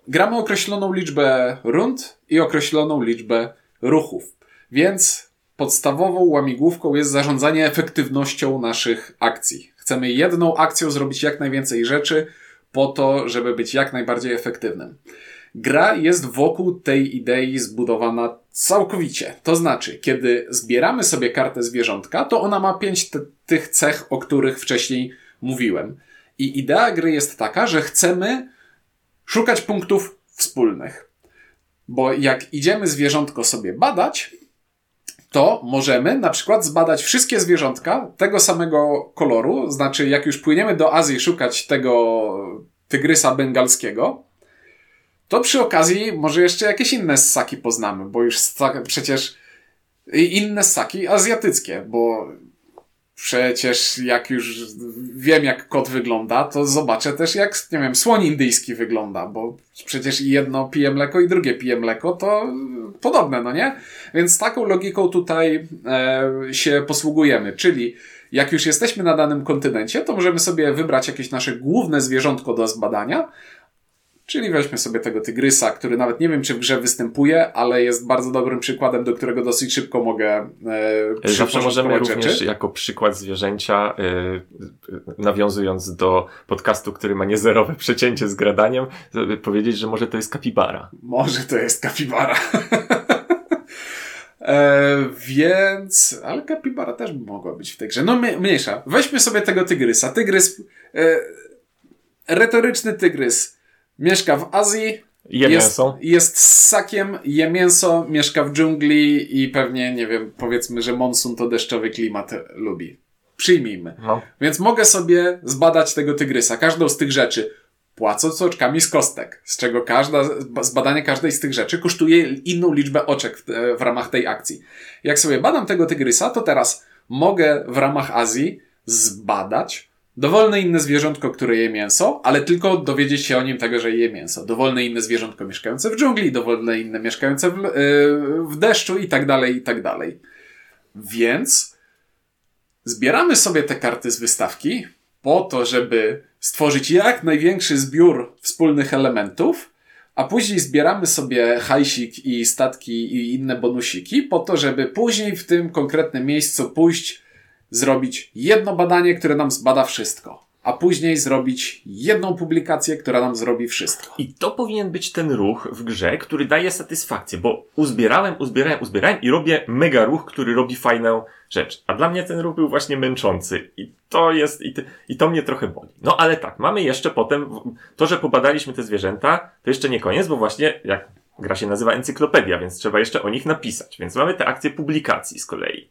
gramy określoną liczbę rund i określoną liczbę ruchów. Więc podstawową łamigłówką jest zarządzanie efektywnością naszych akcji. Chcemy jedną akcją zrobić jak najwięcej rzeczy po to, żeby być jak najbardziej efektywnym. Gra jest wokół tej idei zbudowana całkowicie. To znaczy, kiedy zbieramy sobie kartę zwierzątka, to ona ma pięć tych cech, o których wcześniej mówiłem. I idea gry jest taka, że chcemy szukać punktów wspólnych. Bo jak idziemy zwierzątko sobie badać, to możemy na przykład zbadać wszystkie zwierzątka tego samego koloru. Znaczy, jak już płyniemy do Azji szukać tego tygrysa bengalskiego, to przy okazji może jeszcze jakieś inne ssaki poznamy, bo już przecież inne ssaki azjatyckie, bo przecież jak już wiem jak kot wygląda, to zobaczę też jak, nie wiem, słoń indyjski wygląda, bo przecież i jedno pije mleko i drugie pije mleko, to podobne, no nie? Więc taką logiką tutaj e, się posługujemy, czyli jak już jesteśmy na danym kontynencie, to możemy sobie wybrać jakieś nasze główne zwierzątko do zbadania, Czyli weźmy sobie tego tygrysa, który nawet nie wiem, czy w grze występuje, ale jest bardzo dobrym przykładem, do którego dosyć szybko mogę e, Zawsze możemy również rzeczy. jako przykład zwierzęcia, yy, nawiązując do podcastu, który ma niezerowe przecięcie z gradaniem, y, powiedzieć, że może to jest kapibara. Może to jest kapibara. e, więc, ale kapibara też mogła być w tej grze. No mniej- mniejsza. Weźmy sobie tego tygrysa. Tygrys, e, retoryczny tygrys. Mieszka w Azji, Je jest, mięso. jest ssakiem, je mięso, mieszka w dżungli i pewnie, nie wiem, powiedzmy, że monsun to deszczowy klimat lubi. Przyjmijmy. No. Więc mogę sobie zbadać tego tygrysa, każdą z tych rzeczy, płacąc oczkami z kostek, z czego każda, zbadanie każdej z tych rzeczy kosztuje inną liczbę oczek w, w ramach tej akcji. Jak sobie badam tego tygrysa, to teraz mogę w ramach Azji zbadać dowolne inne zwierzątko, które je mięso, ale tylko dowiedzieć się o nim tego, że je mięso. Dowolne inne zwierzątko mieszkające w dżungli, dowolne inne mieszkające w, yy, w deszczu i tak dalej, i tak dalej. Więc zbieramy sobie te karty z wystawki po to, żeby stworzyć jak największy zbiór wspólnych elementów, a później zbieramy sobie hajsik i statki i inne bonusiki po to, żeby później w tym konkretnym miejscu pójść, zrobić jedno badanie, które nam zbada wszystko, a później zrobić jedną publikację, która nam zrobi wszystko. I to powinien być ten ruch w grze, który daje satysfakcję, bo uzbierałem, uzbierałem, uzbierałem i robię mega ruch, który robi fajną rzecz. A dla mnie ten ruch był właśnie męczący i to jest, i, i to mnie trochę boli. No ale tak, mamy jeszcze potem, to, że pobadaliśmy te zwierzęta, to jeszcze nie koniec, bo właśnie, jak gra się nazywa encyklopedia, więc trzeba jeszcze o nich napisać. Więc mamy te akcje publikacji z kolei.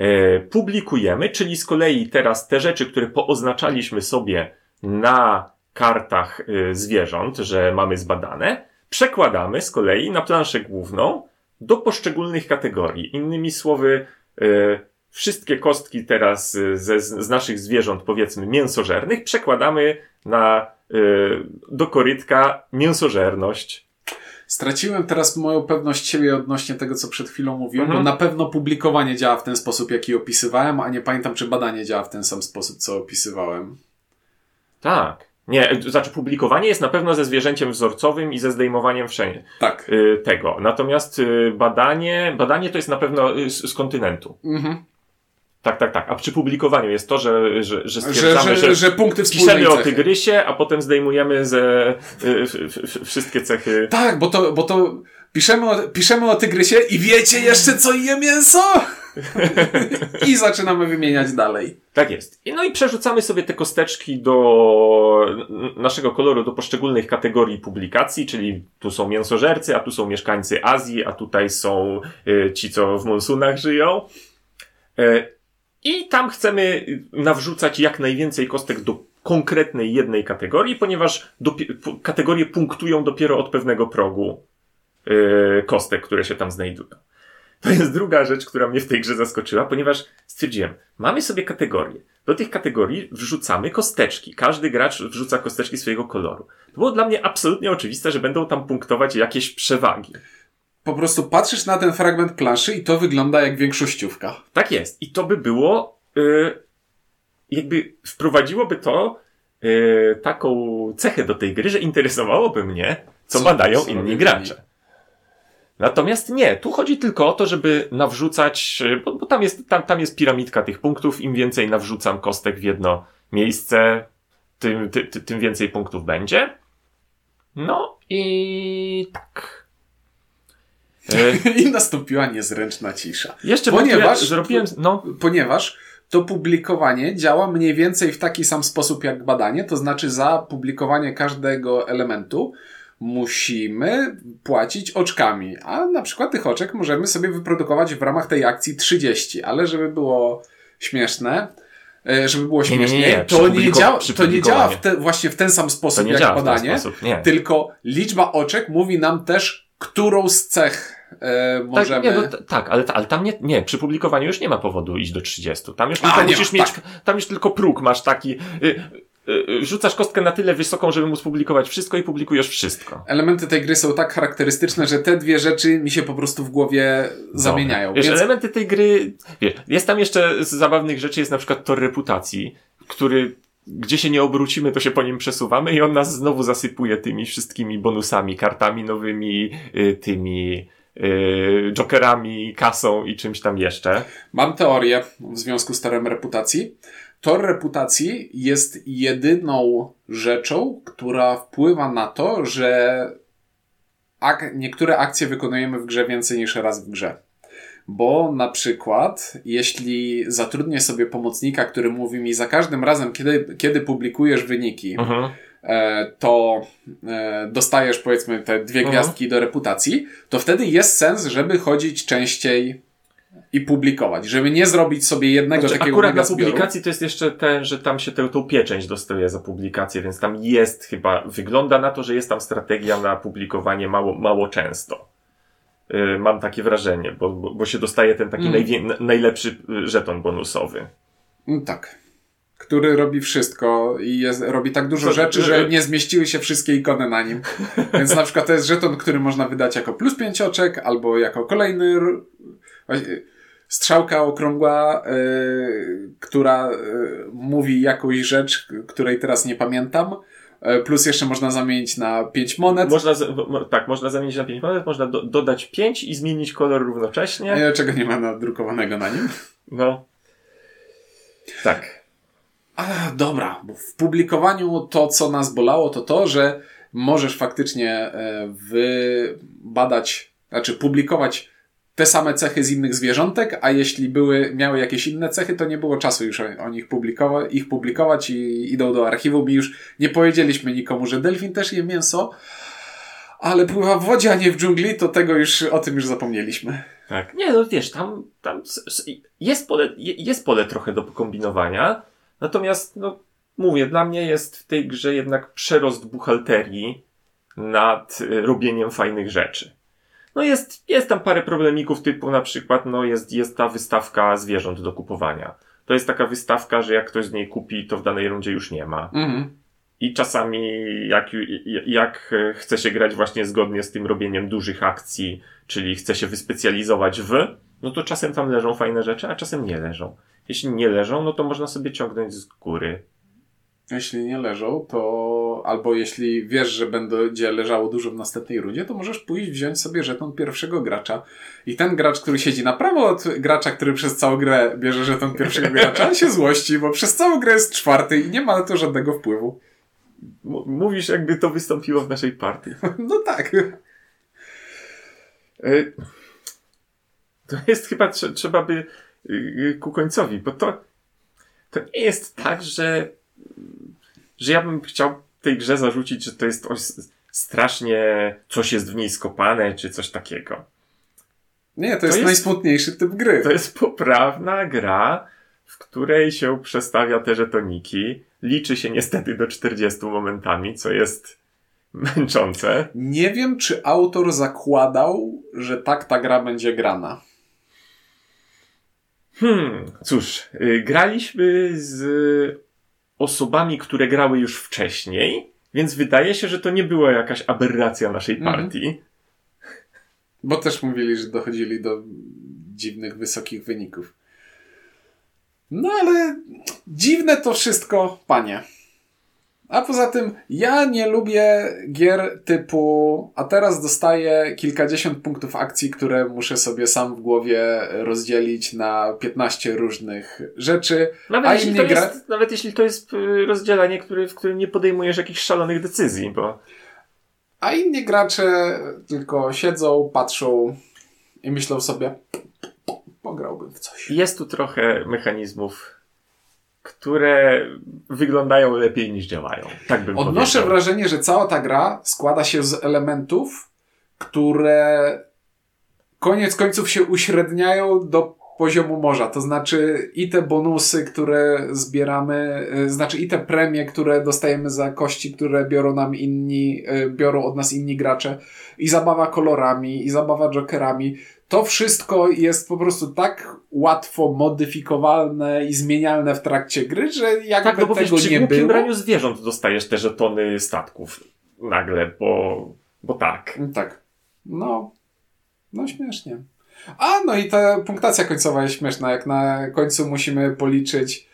E, publikujemy, czyli z kolei teraz te rzeczy, które pooznaczaliśmy sobie na kartach y, zwierząt, że mamy zbadane, przekładamy z kolei na planszę główną do poszczególnych kategorii. Innymi słowy, y, wszystkie kostki teraz ze, z naszych zwierząt, powiedzmy mięsożernych, przekładamy na, do korytka mięsożerność. Straciłem teraz moją pewność siebie odnośnie tego, co przed chwilą mówiłem, Mhm. bo na pewno publikowanie działa w ten sposób, jaki opisywałem, a nie pamiętam, czy badanie działa w ten sam sposób, co opisywałem. Tak. Nie, to znaczy publikowanie jest na pewno ze zwierzęciem wzorcowym i ze zdejmowaniem wszędzie Tak. y, tego. Natomiast y, badanie, badanie to jest na pewno y, z, z kontynentu. Mhm. Tak, tak, tak. A przy publikowaniu jest to, że, że, że stwierdzamy, że, że, że punkty piszemy o tygrysie, a potem zdejmujemy ze f, f, f, wszystkie cechy. Tak, bo to, bo to piszemy o, piszemy o tygrysie i wiecie jeszcze, co je mięso? I zaczynamy wymieniać dalej. Tak jest. I No i przerzucamy sobie te kosteczki do naszego koloru, do poszczególnych kategorii publikacji, czyli tu są mięsożercy, a tu są mieszkańcy Azji, a tutaj są y, ci, co w monsunach żyją. I tam chcemy nawrzucać jak najwięcej kostek do konkretnej jednej kategorii, ponieważ p- kategorie punktują dopiero od pewnego progu e, kostek, które się tam znajdują. To jest druga rzecz, która mnie w tej grze zaskoczyła, ponieważ stwierdziłem, mamy sobie kategorie. Do tych kategorii wrzucamy kosteczki. Każdy gracz wrzuca kosteczki swojego koloru. To było dla mnie absolutnie oczywiste, że będą tam punktować jakieś przewagi. Po prostu patrzysz na ten fragment planszy i to wygląda jak większościówka. Tak jest. I to by było, y, jakby wprowadziłoby to y, taką cechę do tej gry, że interesowałoby mnie, co, Co- badają co inni gracze. Natomiast nie, tu chodzi tylko o to, żeby nawrzucać, y, bo, bo tam, jest, tam, tam jest piramidka tych punktów. Im więcej nawrzucam kostek w jedno miejsce, tym, ty, ty, tym więcej punktów będzie. No i tak. I nastąpiła niezręczna cisza. jeszcze Ponieważ- Ponieważ... zrobiłem, no, Ponieważ to publikowanie działa mniej więcej w taki sam sposób jak badanie, to znaczy za publikowanie każdego elementu musimy płacić oczkami, a na przykład tych oczek możemy sobie wyprodukować w ramach tej akcji 30, ale żeby było śmieszne, e, żeby było Nie, nie, nie, śmiesznie, nie. To, nie działa, to nie działa w te, właśnie w ten sam sposób jak badanie, sposób, tylko liczba oczek mówi nam też, którą z cech e, możemy... Tak, nie, no, tak ale, ale tam nie, nie, przy publikowaniu już nie ma powodu iść do 30. Tam już tylko musisz ma, mieć, tak. tam już tylko próg masz taki, y, y, y, rzucasz kostkę na tyle wysoką, żeby móc publikować wszystko i publikujesz wszystko. Elementy tej gry są tak charakterystyczne, że te dwie rzeczy mi się po prostu w głowie zamieniają. Wiesz, Więc elementy tej gry, wiesz, jest tam jeszcze z zabawnych rzeczy, jest na przykład tor reputacji, który gdzie się nie obrócimy, to się po nim przesuwamy i on nas znowu zasypuje tymi wszystkimi bonusami, kartami nowymi, tymi y, jokerami, kasą i czymś tam jeszcze. mam teorię w związku z torem reputacji. Tor reputacji jest jedyną rzeczą, która wpływa na to, że ak- niektóre akcje wykonujemy w grze więcej niż raz w grze. Bo na przykład, jeśli zatrudnię sobie pomocnika, który mówi mi za każdym razem, kiedy, kiedy publikujesz wyniki, Mhm. e, to e, dostajesz powiedzmy te dwie Mhm. gwiazdki do reputacji, to wtedy jest sens, żeby chodzić częściej i publikować, żeby nie zrobić sobie jednego Znaczy, takiego akurat mega na publikacji to jest jeszcze ten, że tam się tę, tą pieczęć dostaje za publikację, więc tam jest chyba, wygląda na to, że jest tam strategia na publikowanie mało, mało często. Yy, mam takie wrażenie, bo, bo, bo się dostaje ten taki Mm. najlepszy y, żeton bonusowy. Mm, Tak. Który robi wszystko i jest, robi tak dużo Co- rzeczy, e- że nie zmieściły się wszystkie ikony na nim. Więc na przykład to jest żeton, który można wydać jako plus pięć oczek, albo jako kolejny właśnie, strzałka okrągła, e, która e, mówi jakąś rzecz, której teraz nie pamiętam. E, plus jeszcze można zamienić na pięć monet. Można, tak, można zamienić na 5 monet, można do, dodać 5 i zmienić kolor równocześnie. E, czego nie ma nadrukowanego na nim. No. Tak. A, dobra, bo w publikowaniu to, co nas bolało, to to, że możesz faktycznie e, wybadać, znaczy publikować te same cechy z innych zwierzątek, a jeśli były, miały jakieś inne cechy, to nie było czasu już o, nich publikować, ich publikować i idą do archiwum i już nie powiedzieliśmy nikomu, że delfin też je mięso, ale pływa w wodzie, a nie w dżungli, to tego już, o tym już zapomnieliśmy. Tak. Nie, no wiesz, tam, tam jest pole, je- jest pole trochę do pokombinowania, natomiast, no, mówię, dla mnie jest w tej grze jednak przerost buchalterii nad y, robieniem fajnych rzeczy. No jest, jest tam parę problemików typu na przykład, no jest, jest ta wystawka zwierząt do kupowania. To jest taka wystawka, że jak ktoś z niej kupi, to w danej rundzie już nie ma. Mhm. I czasami jak, jak chce się grać właśnie zgodnie z tym robieniem dużych akcji, czyli chce się wyspecjalizować w, no to czasem tam leżą fajne rzeczy, a czasem nie leżą. Jeśli nie leżą, no to można sobie ciągnąć z góry. Jeśli nie leżą, to albo jeśli wiesz, że będzie leżało dużo w następnej rundzie, to możesz pójść wziąć sobie żeton pierwszego gracza. I ten gracz, który siedzi na prawo od gracza, który przez całą grę bierze żeton pierwszego gracza, się złości, bo przez całą grę jest czwarty i nie ma na to żadnego wpływu. M- mówisz, jakby to wystąpiło w naszej partii. No tak. E, To jest chyba, trze- trzeba by ku końcowi, bo to, to nie jest tak, że, że ja bym chciał tej grze zarzucić, że to jest strasznie, coś jest w niej skopane, czy coś takiego. Nie, to, to jest, jest najsmutniejszy typ gry. To jest poprawna gra, w której się przestawia te żetoniki. Liczy się niestety do 40 momentami, co jest męczące. Nie wiem, czy autor zakładał, że tak ta gra będzie grana. Hmm, cóż, yy, graliśmy z osobami, które grały już wcześniej, więc wydaje się, że to nie była jakaś aberracja naszej mhm. partii. Bo też mówili, że dochodzili do dziwnych, wysokich wyników. No ale dziwne to wszystko, panie. A poza tym, ja nie lubię gier typu, a teraz dostaję kilkadziesiąt punktów akcji, które muszę sobie sam w głowie rozdzielić na 15 różnych rzeczy. Nawet, a jeśli, to gra... jest, nawet jeśli to jest y, rozdzielanie, który, w którym nie podejmujesz jakichś szalonych decyzji, bo. A inni gracze tylko siedzą, patrzą i myślą sobie, pograłbym w coś. Jest tu trochę mechanizmów które wyglądają lepiej niż działają. Tak bym Odnoszę powiedział. wrażenie, że cała ta gra składa się z elementów, które koniec końców się uśredniają do poziomu morza. To znaczy i te bonusy, które zbieramy, y, znaczy i te premie, które dostajemy za kości, które biorą nam inni, y, biorą od nas inni gracze, i zabawa kolorami, i zabawa jokerami to wszystko jest po prostu tak łatwo modyfikowalne i zmienialne w trakcie gry, że jakby tak, no bo tego wiesz, nie było... braniu zwierząt dostajesz te żetony statków nagle, bo, bo tak. Tak. No, no śmiesznie. A, no i ta punktacja końcowa jest śmieszna. Jak na końcu musimy policzyć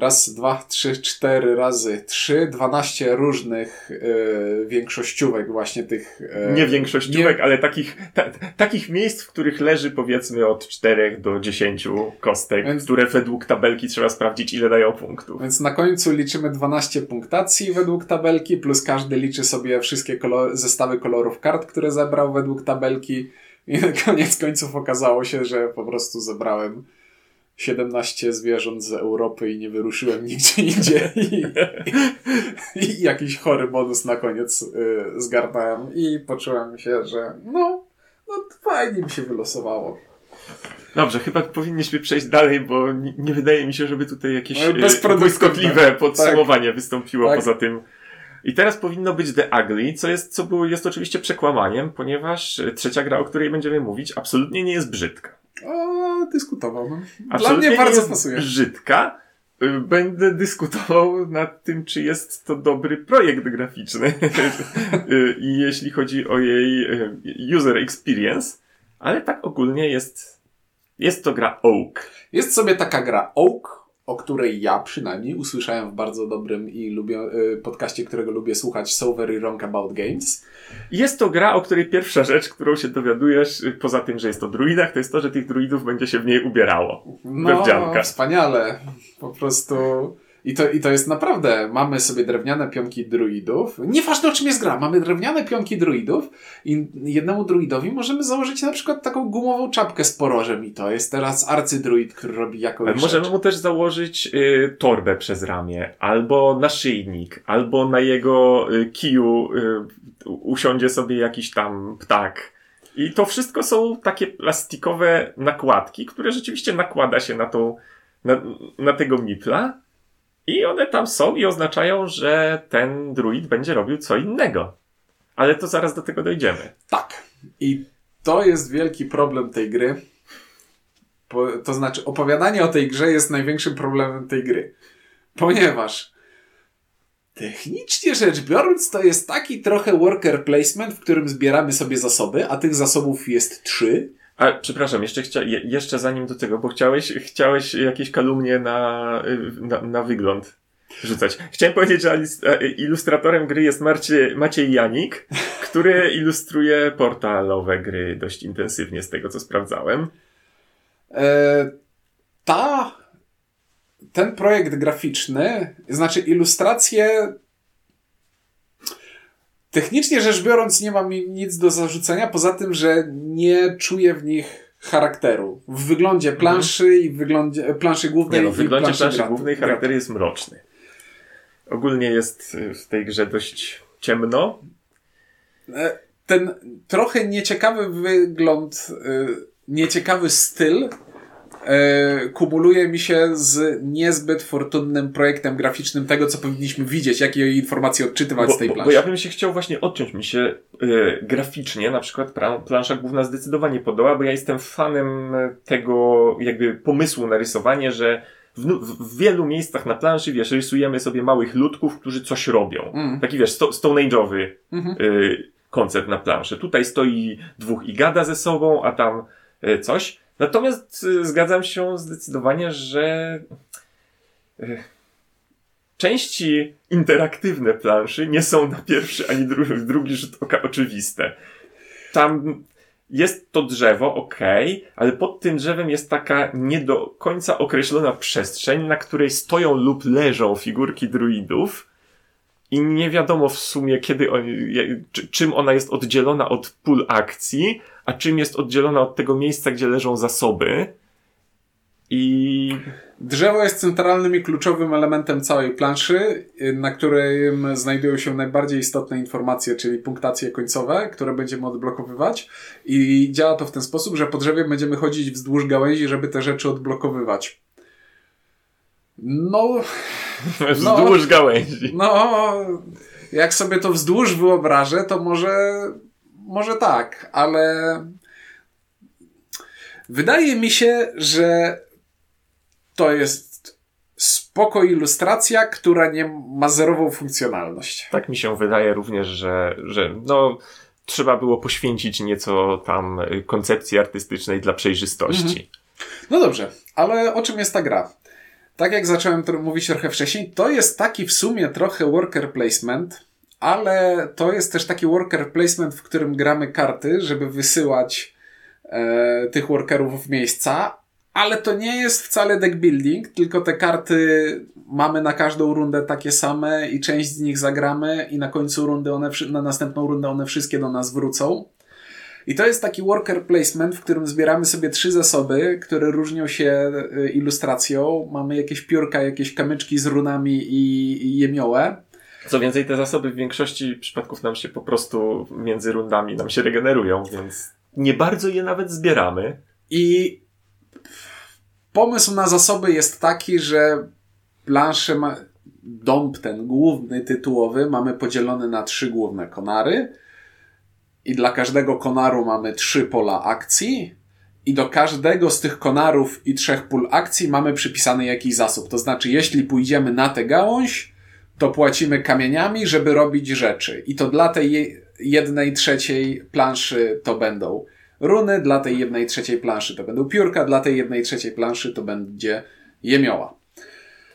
raz, dwa, trzy, cztery razy trzy, dwanaście różnych y, większościówek właśnie tych... Y, nie większościówek, nie... ale takich, ta, takich miejsc, w których leży powiedzmy od czterech do dziesięciu kostek, Więc... które według tabelki trzeba sprawdzić ile dają punktów. Więc na końcu liczymy 12 punktacji według tabelki, plus każdy liczy sobie wszystkie kolor zestawy kolorów kart, które zebrał według tabelki i na koniec końców okazało się, że po prostu zebrałem 17 zwierząt z Europy i nie wyruszyłem nigdzie indziej. I, i, i jakiś chory bonus na koniec y, zgarnąłem i poczułem się, że no, no fajnie mi się wylosowało. Dobrze, chyba powinniśmy przejść dalej, bo nie, nie wydaje mi się, żeby tutaj jakieś no, błyskotliwe podsumowanie tak. wystąpiło tak. poza tym. I teraz powinno być The Ugly, co jest, co było, jest oczywiście przekłamaniem, ponieważ trzecia gra, o której będziemy mówić, absolutnie nie jest brzydka. O, dyskutowałbym. Dla mnie bardzo pasuje. Brzydka. Y, będę dyskutował nad tym, czy jest to dobry projekt graficzny. Y, I jeśli chodzi o jej y, user experience, ale tak ogólnie jest, jest to gra Oak. Jest sobie taka gra Oak, o której ja przynajmniej usłyszałem w bardzo dobrym i lubię, podcaście, którego lubię słuchać, So Very Wrong About Games. Jest to gra, o której pierwsza rzecz, którą się dowiadujesz, poza tym, że jest o druidach, to jest to, że tych druidów będzie się w niej ubierało. No, wspaniale. Po prostu... I to, I to jest naprawdę, mamy sobie drewniane pionki druidów. Nieważne o czym jest gra, mamy drewniane pionki druidów i jednemu druidowi możemy założyć na przykład taką gumową czapkę z porożem i to jest teraz arcydruid, który robi jakąś Ale Możemy mu też założyć y, torbę przez ramię, albo naszyjnik, albo na jego y, kiju y, usiądzie sobie jakiś tam ptak. I to wszystko są takie plastikowe nakładki, które rzeczywiście nakłada się na tą, na, na tego mipla i one tam są i oznaczają, że ten druid będzie robił co innego. Ale to zaraz do tego dojdziemy. Tak. I to jest wielki problem tej gry. Po, to znaczy, opowiadanie o tej grze jest największym problemem tej gry. Ponieważ technicznie rzecz biorąc, to jest taki trochę worker placement, w którym zbieramy sobie zasoby, a tych zasobów jest trzy. A przepraszam, jeszcze, chcia, jeszcze zanim do tego, bo chciałeś, chciałeś jakieś kalumnie na, na, na wygląd rzucać. Chciałem powiedzieć, że ilustratorem gry jest Marcie, Maciej Janik, który ilustruje portalowe gry dość intensywnie, z tego co sprawdzałem. E, ta, ten projekt graficzny, znaczy ilustracje Technicznie rzecz biorąc, nie mam nic do zarzucenia, poza tym, że nie czuję w nich charakteru. W wyglądzie mhm. planszy mhm. i w wyglądzie planszy głównej. Nie no, w wyglądzie planszy, planszy głównej charakter jest mroczny. Ogólnie jest w tej grze dość ciemno. E, ten trochę nieciekawy wygląd nieciekawy styl kumuluje mi się z niezbyt fortunnym projektem graficznym tego, co powinniśmy widzieć, jakie informacje odczytywać Bo, z tej bo, planszy. bo ja bym się chciał właśnie odciąć. Mi się y, graficznie, na przykład plansza główna zdecydowanie podoba, bo ja jestem fanem tego jakby pomysłu na rysowanie, że w, w, wielu miejscach na planszy, wiesz, rysujemy sobie małych ludków, którzy coś robią. Mm. Taki, wiesz, sto, Stone Age'owy Mhm. y, koncept na planszy. Tutaj stoi dwóch i gada ze sobą, a tam y, coś. Natomiast y, zgadzam się zdecydowanie, że y, części interaktywne planszy nie są na pierwszy ani dru- drugi rzut oka oczywiste. Tam jest to drzewo, ok, ale pod tym drzewem jest taka nie do końca określona przestrzeń, na której stoją lub leżą figurki druidów i nie wiadomo w sumie, kiedy czy, czym ona jest oddzielona od pól akcji, a czym jest oddzielona od tego miejsca, gdzie leżą zasoby. I Drzewo jest centralnym i kluczowym elementem całej planszy, na którym znajdują się najbardziej istotne informacje, czyli punktacje końcowe, które będziemy odblokowywać. I działa to w ten sposób, że po drzewie będziemy chodzić wzdłuż gałęzi, żeby te rzeczy odblokowywać. No, wzdłuż gałęzi. no, jak sobie to wzdłuż wyobrażę, to może, może tak, ale wydaje mi się, że to jest spoko ilustracja, która nie ma zerową funkcjonalność. Tak mi się wydaje również, że, że no, trzeba było poświęcić nieco tam koncepcji artystycznej dla przejrzystości. No dobrze, ale o czym jest ta gra? Tak jak zacząłem mówić trochę wcześniej, to jest taki w sumie trochę worker placement, ale to jest też taki worker placement, w którym gramy karty, żeby wysyłać e, tych workerów w miejsca, ale to nie jest wcale deck building, tylko te karty mamy na każdą rundę takie same i część z nich zagramy i na końcu rundy one, na następną rundę one wszystkie do nas wrócą. I to jest taki worker placement, w którym zbieramy sobie trzy zasoby, które różnią się y, ilustracją. Mamy jakieś piórka, jakieś kamyczki z runami i, i jemiołę. Co więcej, te zasoby w większości przypadków nam się po prostu między rundami nam się regenerują, więc nie bardzo je nawet zbieramy. I pomysł na zasoby jest taki, że planszę ma, dąb ten główny, tytułowy, mamy podzielony na trzy główne konary. I dla każdego konaru mamy trzy pola akcji. I do każdego z tych konarów i trzech pól akcji mamy przypisany jakiś zasób. To znaczy, jeśli pójdziemy na tę gałąź, to płacimy kamieniami, żeby robić rzeczy. I to dla tej je- jednej trzeciej planszy to będą runy, dla tej jednej trzeciej planszy to będą piórka, dla tej jednej trzeciej planszy to będzie jemioła.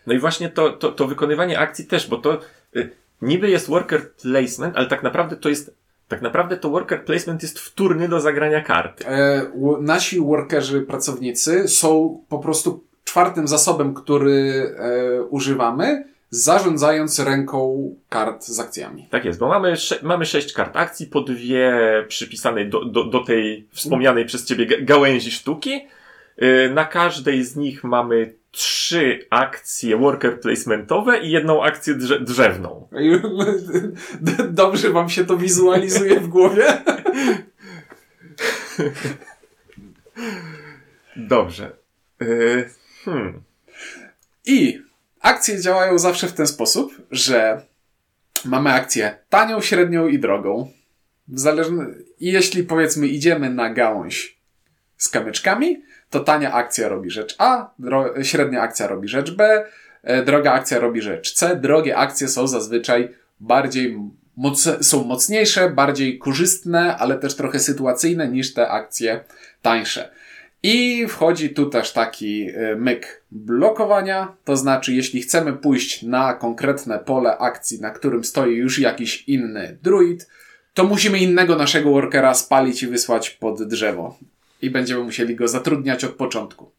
No i właśnie to, to, to wykonywanie akcji też, bo to y, niby jest worker placement, ale tak naprawdę to jest tak naprawdę to worker placement jest wtórny do zagrania karty. E, nasi workerzy, pracownicy są po prostu czwartym zasobem, który e, używamy, zarządzając ręką kart z akcjami. Tak jest, bo mamy, sze- mamy sześć kart akcji, po dwie przypisane do, do, do tej wspomnianej przez ciebie ga- gałęzi sztuki. Y, Na każdej z nich mamy trzy akcje worker placementowe i jedną akcję drze drzewną. Dobrze wam się to wizualizuje w głowie? Dobrze. Y, Hmm. I akcje działają zawsze w ten sposób, że mamy akcję tanią, średnią i drogą. W zależny... I jeśli powiedzmy idziemy na gałąź z kamyczkami, to tania akcja robi rzecz A, dro... średnia akcja robi rzecz B, e, droga akcja robi rzecz C. Drogie akcje są zazwyczaj bardziej moc... są mocniejsze, bardziej korzystne, ale też trochę sytuacyjne niż te akcje tańsze. I wchodzi tu też taki y, myk blokowania, to znaczy jeśli chcemy pójść na konkretne pole akcji, na którym stoi już jakiś inny druid, to musimy innego naszego workera spalić i wysłać pod drzewo. I będziemy musieli go zatrudniać od początku.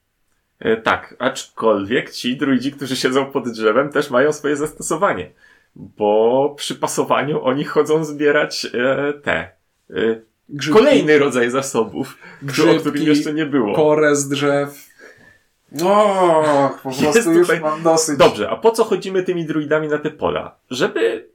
E, Tak, aczkolwiek ci druidzi, którzy siedzą pod drzewem, też mają swoje zastosowanie. Bo przy pasowaniu oni chodzą zbierać e, te. E, Grzybki, kolejny rodzaj zasobów, Grzybki, o którym jeszcze nie było. korę z drzew. O, po Jest prostu już tutaj- mam dosyć. Dobrze, a po co chodzimy tymi druidami na te pola? Żeby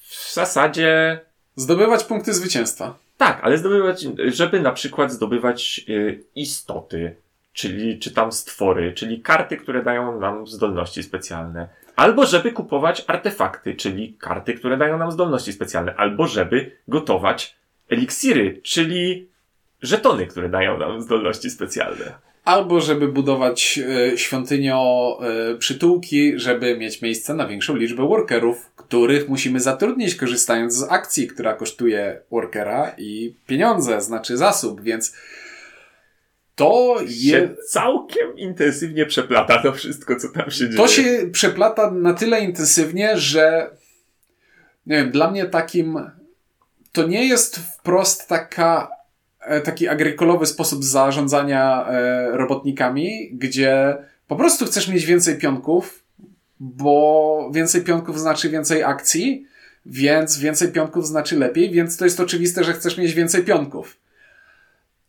w zasadzie. Zdobywać punkty zwycięstwa. Tak, ale zdobywać, żeby na przykład zdobywać y, istoty, czyli czy tam stwory, czyli karty, które dają nam zdolności specjalne. Albo żeby kupować artefakty, czyli karty, które dają nam zdolności specjalne. Albo żeby gotować eliksiry, czyli żetony, które dają nam zdolności specjalne. Albo żeby budować e, świątynio e, przytułki, żeby mieć miejsce na większą liczbę workerów, których musimy zatrudnić, korzystając z akcji, która kosztuje workera i pieniądze, znaczy zasób, więc to jest. całkiem intensywnie przeplata to wszystko, co tam się dzieje. To się przeplata na tyle intensywnie, że nie wiem, dla mnie takim to nie jest wprost taka e, taki agrykolowy sposób zarządzania e, robotnikami, gdzie po prostu chcesz mieć więcej pionków, bo więcej pionków znaczy więcej akcji, więc więcej pionków znaczy lepiej, więc to jest oczywiste, że chcesz mieć więcej pionków.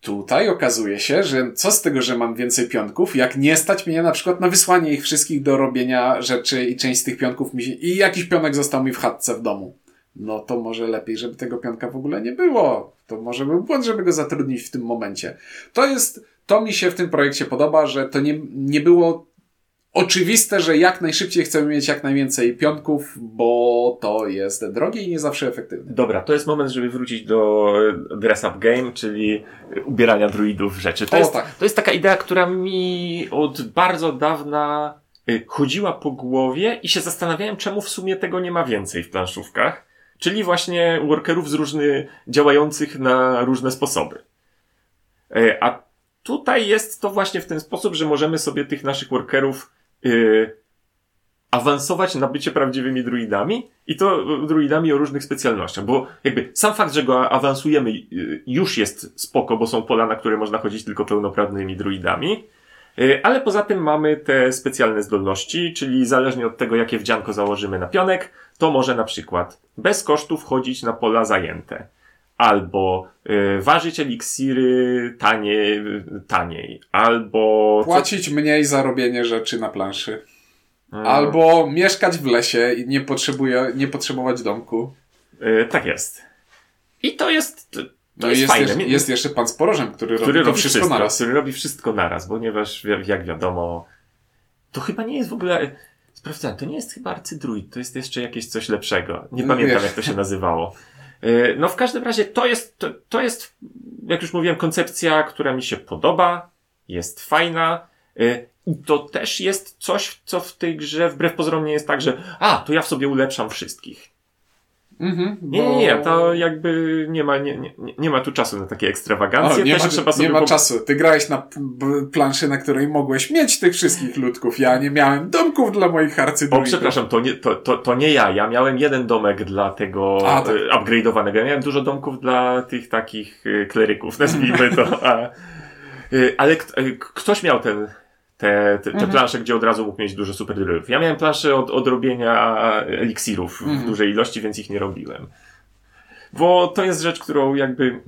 Tutaj okazuje się, że co z tego, że mam więcej pionków, jak nie stać mnie na przykład na wysłanie ich wszystkich do robienia rzeczy i część z tych pionków mi się, i jakiś pionek został mi w chatce w domu. No to może lepiej, żeby tego pionka w ogóle nie było. To może był błąd, żeby go zatrudnić w tym momencie. To jest, to mi się w tym projekcie podoba, że to nie, nie było oczywiste, że jak najszybciej chcemy mieć jak najwięcej pionków, bo to jest drogie i nie zawsze efektywne. Dobra, to jest moment, żeby wrócić do dress up game, czyli ubierania druidów w rzeczy. To, O, jest, tak. to jest taka idea, która mi od bardzo dawna y, chodziła po głowie i się zastanawiałem, czemu w sumie tego nie ma więcej w planszówkach. Czyli właśnie workerów z różny, działających na różne sposoby. E, A tutaj jest to właśnie w ten sposób, że możemy sobie tych naszych workerów y, awansować na bycie prawdziwymi druidami i to y, druidami o różnych specjalnościach, bo jakby sam fakt, że go awansujemy już jest spoko, bo są pola, na które można chodzić tylko pełnoprawnymi druidami, ale poza tym mamy te specjalne zdolności, czyli zależnie od tego, jakie wdzianko założymy na pionek, to może na przykład bez kosztów chodzić na pola zajęte. Albo y, ważyć eliksiry taniej, taniej. Albo... Płacić mniej za robienie rzeczy na planszy. Mm. Albo mieszkać w lesie i nie, potrzebuje, nie potrzebować domku. Y, tak jest. I to jest. No jest, i jest, fajne. jeszcze, jest jeszcze pan z porożem, który, który robi robi wszystko, wszystko, naraz. który robi wszystko naraz, ponieważ jak wiadomo, to chyba nie jest w ogóle. Sprawdzałem, to nie jest chyba arcydruid, to jest jeszcze jakieś coś lepszego. Nie No pamiętam, wiesz. jak to się nazywało. Y, No w każdym razie to jest, to, to jest, jak już mówiłem, koncepcja, która mi się podoba, jest fajna. y, I to też jest coś, co w tej grze wbrew pozorom nie jest tak, że a, to ja w sobie ulepszam wszystkich. Mhm, Nie, bo- nie, nie, to jakby nie ma, nie, nie, nie ma tu czasu na takie ekstrawagancje. O, nie też ma, trzeba sobie nie ma czasu. Ty grałeś na planszy, na której mogłeś mieć tych wszystkich ludków. Ja nie miałem domków dla moich O, arcydruidów. przepraszam, to nie, to, to, to nie ja. Ja miałem jeden domek dla tego A, tak. e, upgrade'owanego. Ja miałem dużo domków dla tych takich e, kleryków, nazwijmy to. A, e, ale ktoś miał ten, te, te, te Mhm. plansze, gdzie od razu mógł mieć dużo superdrywów. Ja miałem plansze od, od robienia eliksirów w Mhm. dużej ilości, więc ich nie robiłem. Bo to jest rzecz, którą jakby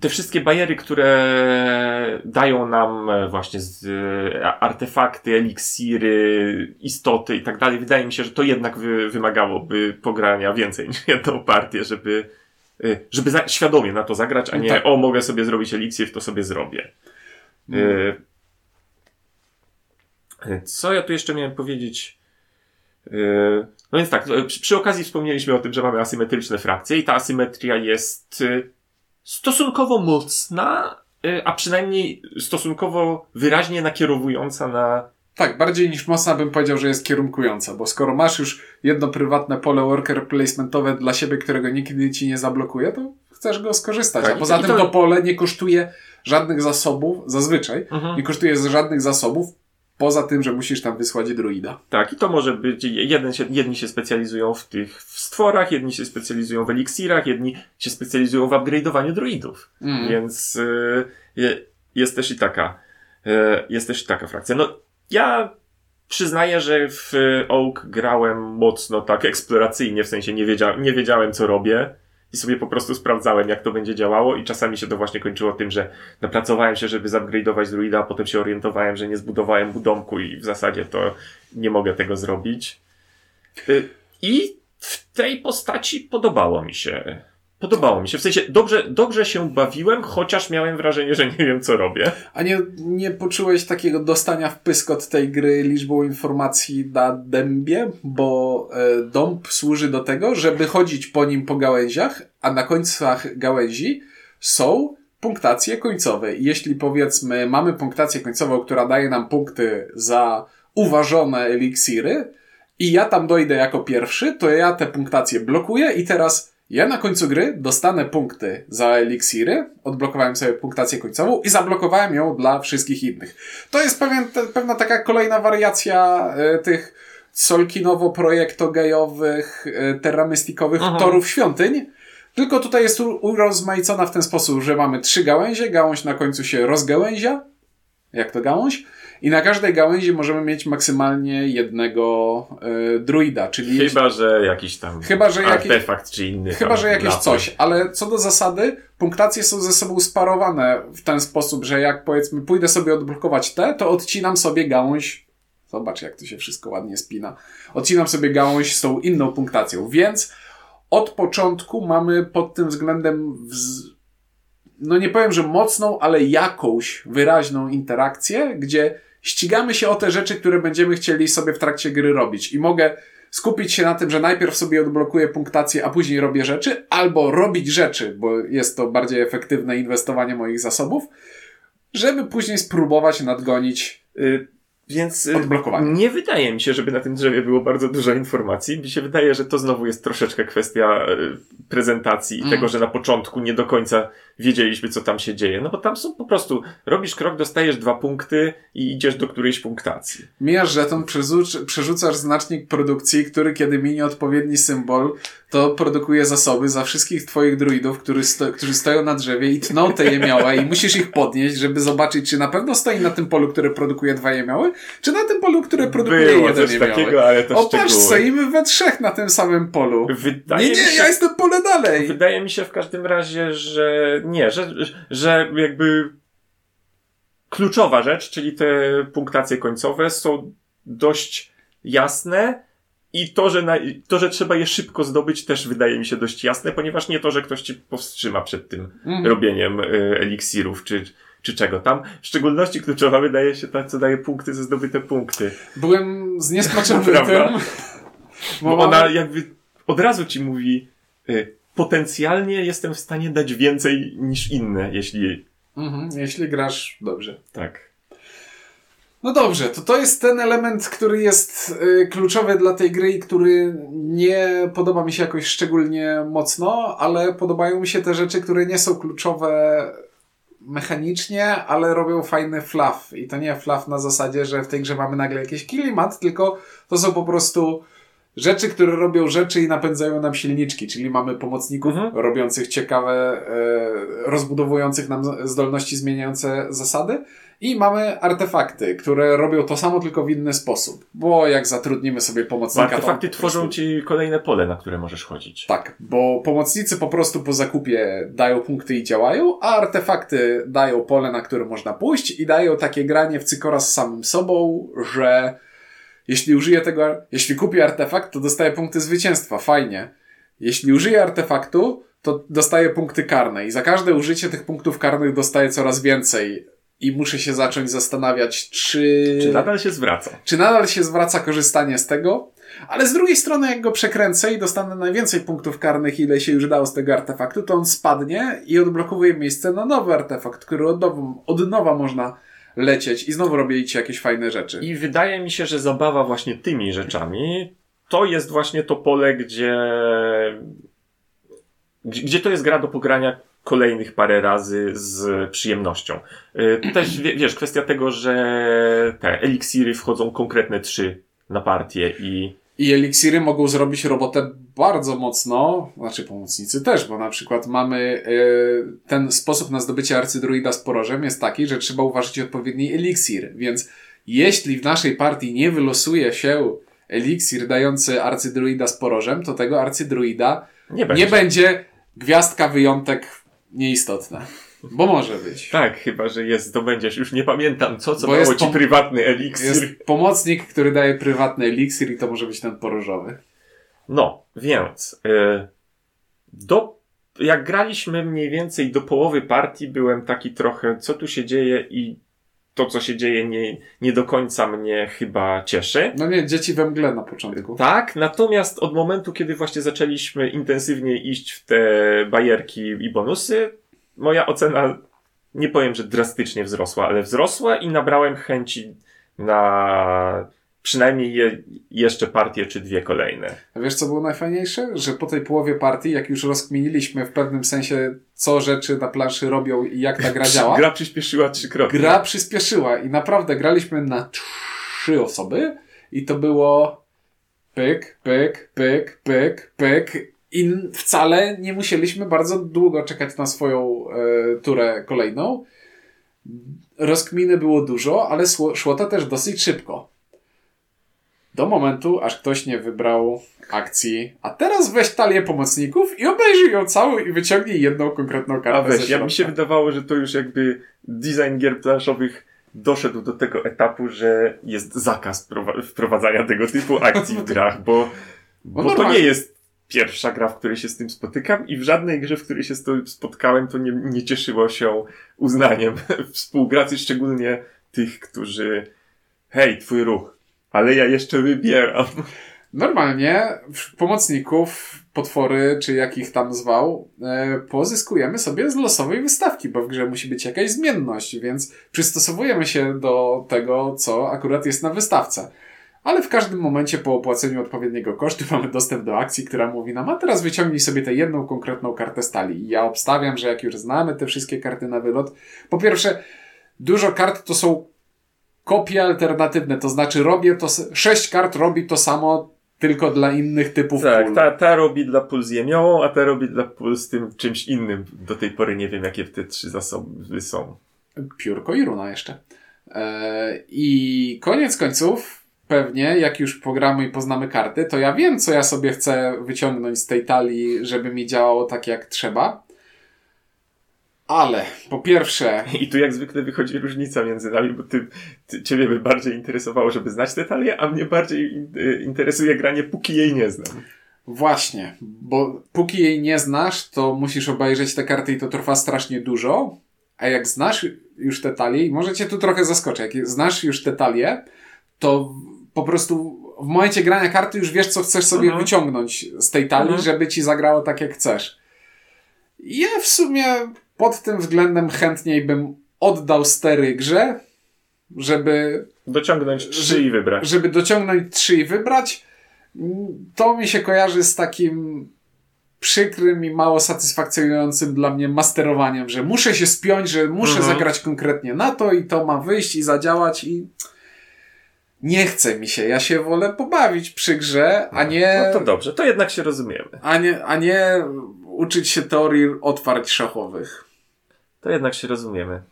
te wszystkie bariery, które dają nam właśnie z, e, artefakty, eliksiry, istoty i tak dalej, wydaje mi się, że to jednak wy, wymagałoby pogrania więcej niż jedną partię, żeby, e, żeby za, świadomie na to zagrać, a nie Tak. o, mogę sobie zrobić eliksir, to sobie zrobię. E, Co ja tu jeszcze miałem powiedzieć? E, No więc tak, e, przy, okazji wspomnieliśmy o tym, że mamy asymetryczne frakcje i ta asymetria jest e, stosunkowo mocna, e, a przynajmniej stosunkowo wyraźnie nakierowująca na. Tak, bardziej niż mocna bym powiedział, że jest kierunkująca, bo skoro masz już jedno prywatne pole worker placementowe dla siebie, którego nigdy ci nie zablokuje, to chcesz go skorzystać. Tak, A poza tym to- to pole nie kosztuje żadnych zasobów, zazwyczaj, Mhm. nie kosztuje żadnych zasobów, poza tym, że musisz tam wysłać druida. Tak, i to może być. Jeden się, jedni się specjalizują w tych w stworach, jedni się specjalizują w eliksirach, jedni się specjalizują w upgrade'owaniu druidów. Mm. Więc y, je, jest też i taka. y, jest też i taka frakcja. No, ja przyznaję, że w Oak grałem mocno tak eksploracyjnie, w sensie nie, wiedzia, nie wiedziałem, co robię. I sobie po prostu sprawdzałem, jak to będzie działało, i czasami się to właśnie kończyło tym, że napracowałem się, żeby zupgrade'ować druida, a potem się orientowałem, że nie zbudowałem mu domku i w zasadzie to nie mogę tego zrobić. Y, I w tej postaci podobało mi się Podobało mi się. W sensie dobrze, dobrze się bawiłem, chociaż miałem wrażenie, że nie wiem, co robię. A nie, nie poczułeś takiego dostania w pysk od tej gry liczbą informacji na dębie? Bo e, dąb służy do tego, żeby chodzić po nim po gałęziach, a na końcach gałęzi są punktacje końcowe. Jeśli powiedzmy mamy punktację końcową, która daje nam punkty za uważone eliksiry i ja tam dojdę jako pierwszy, to ja te punktacje blokuję i teraz ja na końcu gry dostanę punkty za eliksiry, odblokowałem sobie punktację końcową i zablokowałem ją dla wszystkich innych. To jest pewien, pewna taka kolejna wariacja e, tych solkinowo-projektogejowych, e, terramystikowych Aha. torów świątyń, tylko tutaj jest urozmaicona w ten sposób, że mamy trzy gałęzie, gałąź na końcu się rozgałęzia, jak to gałąź, i na każdej gałęzi możemy mieć maksymalnie jednego e, druida, czyli Chyba, że jakiś tam Chyba, że jakiś- artefakt czy inny. Chyba, że jakieś laptop. coś, ale co do zasady, punktacje są ze sobą sparowane w ten sposób, że jak powiedzmy pójdę sobie odblokować te, to odcinam sobie gałąź. Zobacz, jak to się wszystko ładnie spina. Odcinam sobie gałąź z tą inną punktacją, więc od początku mamy pod tym względem, wz... no nie powiem, że mocną, ale jakąś wyraźną interakcję, gdzie ścigamy się o te rzeczy, które będziemy chcieli sobie w trakcie gry robić. I mogę skupić się na tym, że najpierw sobie odblokuję punktację, a później robię rzeczy, albo robić rzeczy, bo jest to bardziej efektywne inwestowanie moich zasobów, żeby później spróbować nadgonić. Więc y, nie wydaje mi się, żeby na tym drzewie było bardzo dużo informacji. Mi się wydaje, że to znowu jest troszeczkę kwestia y, prezentacji i Mm. tego, że na początku nie do końca wiedzieliśmy, co tam się dzieje. No bo tam są po prostu, robisz krok, dostajesz dwa punkty i idziesz do którejś punktacji. Mijasz żeton, przerzuc- przerzucasz znacznik produkcji, który kiedy minie odpowiedni symbol, to produkuje zasoby za wszystkich twoich druidów, który sto- którzy stoją na drzewie i tną te jemioły i musisz ich podnieść, żeby zobaczyć, czy na pewno stoi na tym polu, które produkuje dwa jemioły, czy na tym polu, które produkuje Było jeden coś takiego, ale to O, patrz, szczegóły. stoimy we trzech na tym samym polu. Wydaje Nie, nie, się, ja jestem pole dalej. Wydaje mi się w każdym razie, że nie, że, że jakby kluczowa rzecz, czyli te punktacje końcowe są dość jasne i to, że, na, to, że trzeba je szybko zdobyć też wydaje mi się dość jasne, ponieważ nie to, że ktoś ci powstrzyma przed tym Mhm. robieniem y, eliksirów czy, czy czego tam. W szczególności kluczowa wydaje się ta, co daje punkty za zdobyte punkty. Byłem zniesmaczony tym. Bo mamy- ona jakby od razu ci mówi, y, potencjalnie jestem w stanie dać więcej niż inne, jeśli Mhm, jeśli grasz dobrze. tak. No dobrze, to to jest ten element, który jest y, kluczowy dla tej gry i który nie podoba mi się jakoś szczególnie mocno, ale podobają mi się te rzeczy, które nie są kluczowe mechanicznie, ale robią fajny fluff. I to nie fluff na zasadzie, że w tej grze mamy nagle jakiś klimat, tylko to są po prostu rzeczy, które robią rzeczy i napędzają nam silniczki, czyli mamy pomocników Mhm. robiących ciekawe, e, rozbudowujących nam zdolności zmieniające zasady i mamy artefakty, które robią to samo, tylko w inny sposób. Bo jak zatrudnimy sobie pomocnika, to artefakty po tworzą prostu- ci kolejne pole, na które możesz chodzić. tak, bo pomocnicy po prostu po zakupie dają punkty i działają, a artefakty dają pole, na które można pójść i dają takie granie w cykora z samym sobą, że jeśli użyję tego, jeśli kupię artefakt, to dostaję punkty zwycięstwa, fajnie. Jeśli użyję artefaktu, to dostaję punkty karne i za każde użycie tych punktów karnych dostaję coraz więcej i muszę się zacząć zastanawiać, czy... Czy nadal się zwraca? Czy nadal się zwraca korzystanie z tego? Ale z drugiej strony, jak go przekręcę i dostanę najwięcej punktów karnych, ile się już dało z tego artefaktu, to on spadnie i odblokowuje miejsce na nowy artefakt, który od nowa, od nowa można lecieć i znowu robić jakieś fajne rzeczy. I wydaje mi się, że zabawa właśnie tymi rzeczami to jest właśnie to pole, gdzie, gdzie to jest gra do pogrania kolejnych parę razy z przyjemnością. Y, Też wie- wiesz, kwestia tego, że te eliksiry wchodzą konkretne trzy na partię i I eliksiry mogą zrobić robotę bardzo mocno, znaczy pomocnicy też, bo na przykład mamy e, ten sposób na zdobycie arcydruida z porożem jest taki, że trzeba uważać odpowiedni eliksir, więc jeśli w naszej partii nie wylosuje się eliksir dający arcydruida z porożem, to tego arcydruida nie będzie. nie będzie gwiazdka wyjątek nieistotna. Bo może być. Tak, chyba, że jest, zdobędziesz. Już nie pamiętam, co, co Bo dało ci prywatny eliksir. Jest pomocnik, który daje prywatny eliksir i to może być ten porożowy. No, więc y, do jak graliśmy mniej więcej do połowy partii, byłem taki trochę, co tu się dzieje i to, co się dzieje, nie, nie do końca mnie chyba cieszy. No nie, dzieci we mgle na początku. Tak, natomiast od momentu, kiedy właśnie zaczęliśmy intensywnie iść w te bajerki i bonusy, moja ocena, nie powiem, że drastycznie wzrosła, ale wzrosła i nabrałem chęci na przynajmniej je, jeszcze partię czy dwie kolejne. A wiesz, co było najfajniejsze? Że po tej połowie partii, jak już rozkminiliśmy w pewnym sensie, co rzeczy na planszy robią i jak ta gra działa. gra przyspieszyła trzykrotnie. Gra przyspieszyła i naprawdę graliśmy na trzy osoby i to było pyk, pyk, pyk, pyk, pyk i wcale nie musieliśmy bardzo długo czekać na swoją e, turę kolejną. Rozkminy było dużo, ale szło, to też dosyć szybko. Do momentu, aż ktoś nie wybrał akcji. A teraz weź talię pomocników i obejrzyj ją całą i wyciągnij jedną konkretną kartę. A weź, ja mi się wydawało, że to już jakby design gier planszowych doszedł do tego etapu, że jest zakaz prowa- wprowadzania tego typu akcji w grach, bo, bo to normalnie. nie jest pierwsza gra, w której się z tym spotykam i w żadnej grze, w której się z tym spotkałem, to nie, nie cieszyło się uznaniem współpracy, szczególnie tych, którzy hej, twój ruch, ale ja jeszcze wybieram. Normalnie pomocników, potwory, czy jakich tam zwał, e, pozyskujemy sobie z losowej wystawki, bo w grze musi być jakaś zmienność, więc przystosowujemy się do tego, co akurat jest na wystawce. Ale w każdym momencie po opłaceniu odpowiedniego kosztu mamy dostęp do akcji, która mówi nam, a teraz wyciągnij sobie tę jedną konkretną kartę stali. I ja obstawiam, że jak już znamy te wszystkie karty na wylot, po pierwsze, dużo kart to są kopie alternatywne, to znaczy robię to, sześć kart robi to samo, tylko dla innych typów Tak, pól. ta, ta robi dla pól z jemiołą, a ta robi dla pól z tym czymś innym. Do tej pory nie wiem, jakie te trzy zasoby są. Piórko i runa jeszcze. E, I koniec końców, pewnie, jak już pogramy i poznamy karty, to ja wiem, co ja sobie chcę wyciągnąć z tej talii, żeby mi działało tak, jak trzeba. Ale, po pierwsze, I tu jak zwykle wychodzi różnica między nami, bo ty, ty, ciebie by bardziej interesowało, żeby znać tę talię, a mnie bardziej in, y, interesuje granie, póki jej nie znam. Właśnie, bo póki jej nie znasz, to musisz obejrzeć te karty i to trwa strasznie dużo. A jak znasz już te talie, i może cię tu trochę zaskoczę, jak znasz już te talie, to po prostu w momencie grania karty już wiesz, co chcesz sobie Mhm. wyciągnąć z tej talii, Mhm. żeby ci zagrało tak, jak chcesz. Ja w sumie pod tym względem chętniej bym oddał stery grze, żeby Dociągnąć trzy i wybrać. żeby dociągnąć trzy i wybrać, to mi się kojarzy z takim przykrym i mało satysfakcjonującym dla mnie masterowaniem, że muszę się spiąć, że muszę Mhm. zagrać konkretnie na to i to ma wyjść i zadziałać i nie chce mi się. Ja się wolę pobawić przy grze, a nie, No to dobrze, to jednak się rozumiemy. a nie, a nie uczyć się teorii otwarć szachowych. To jednak się rozumiemy.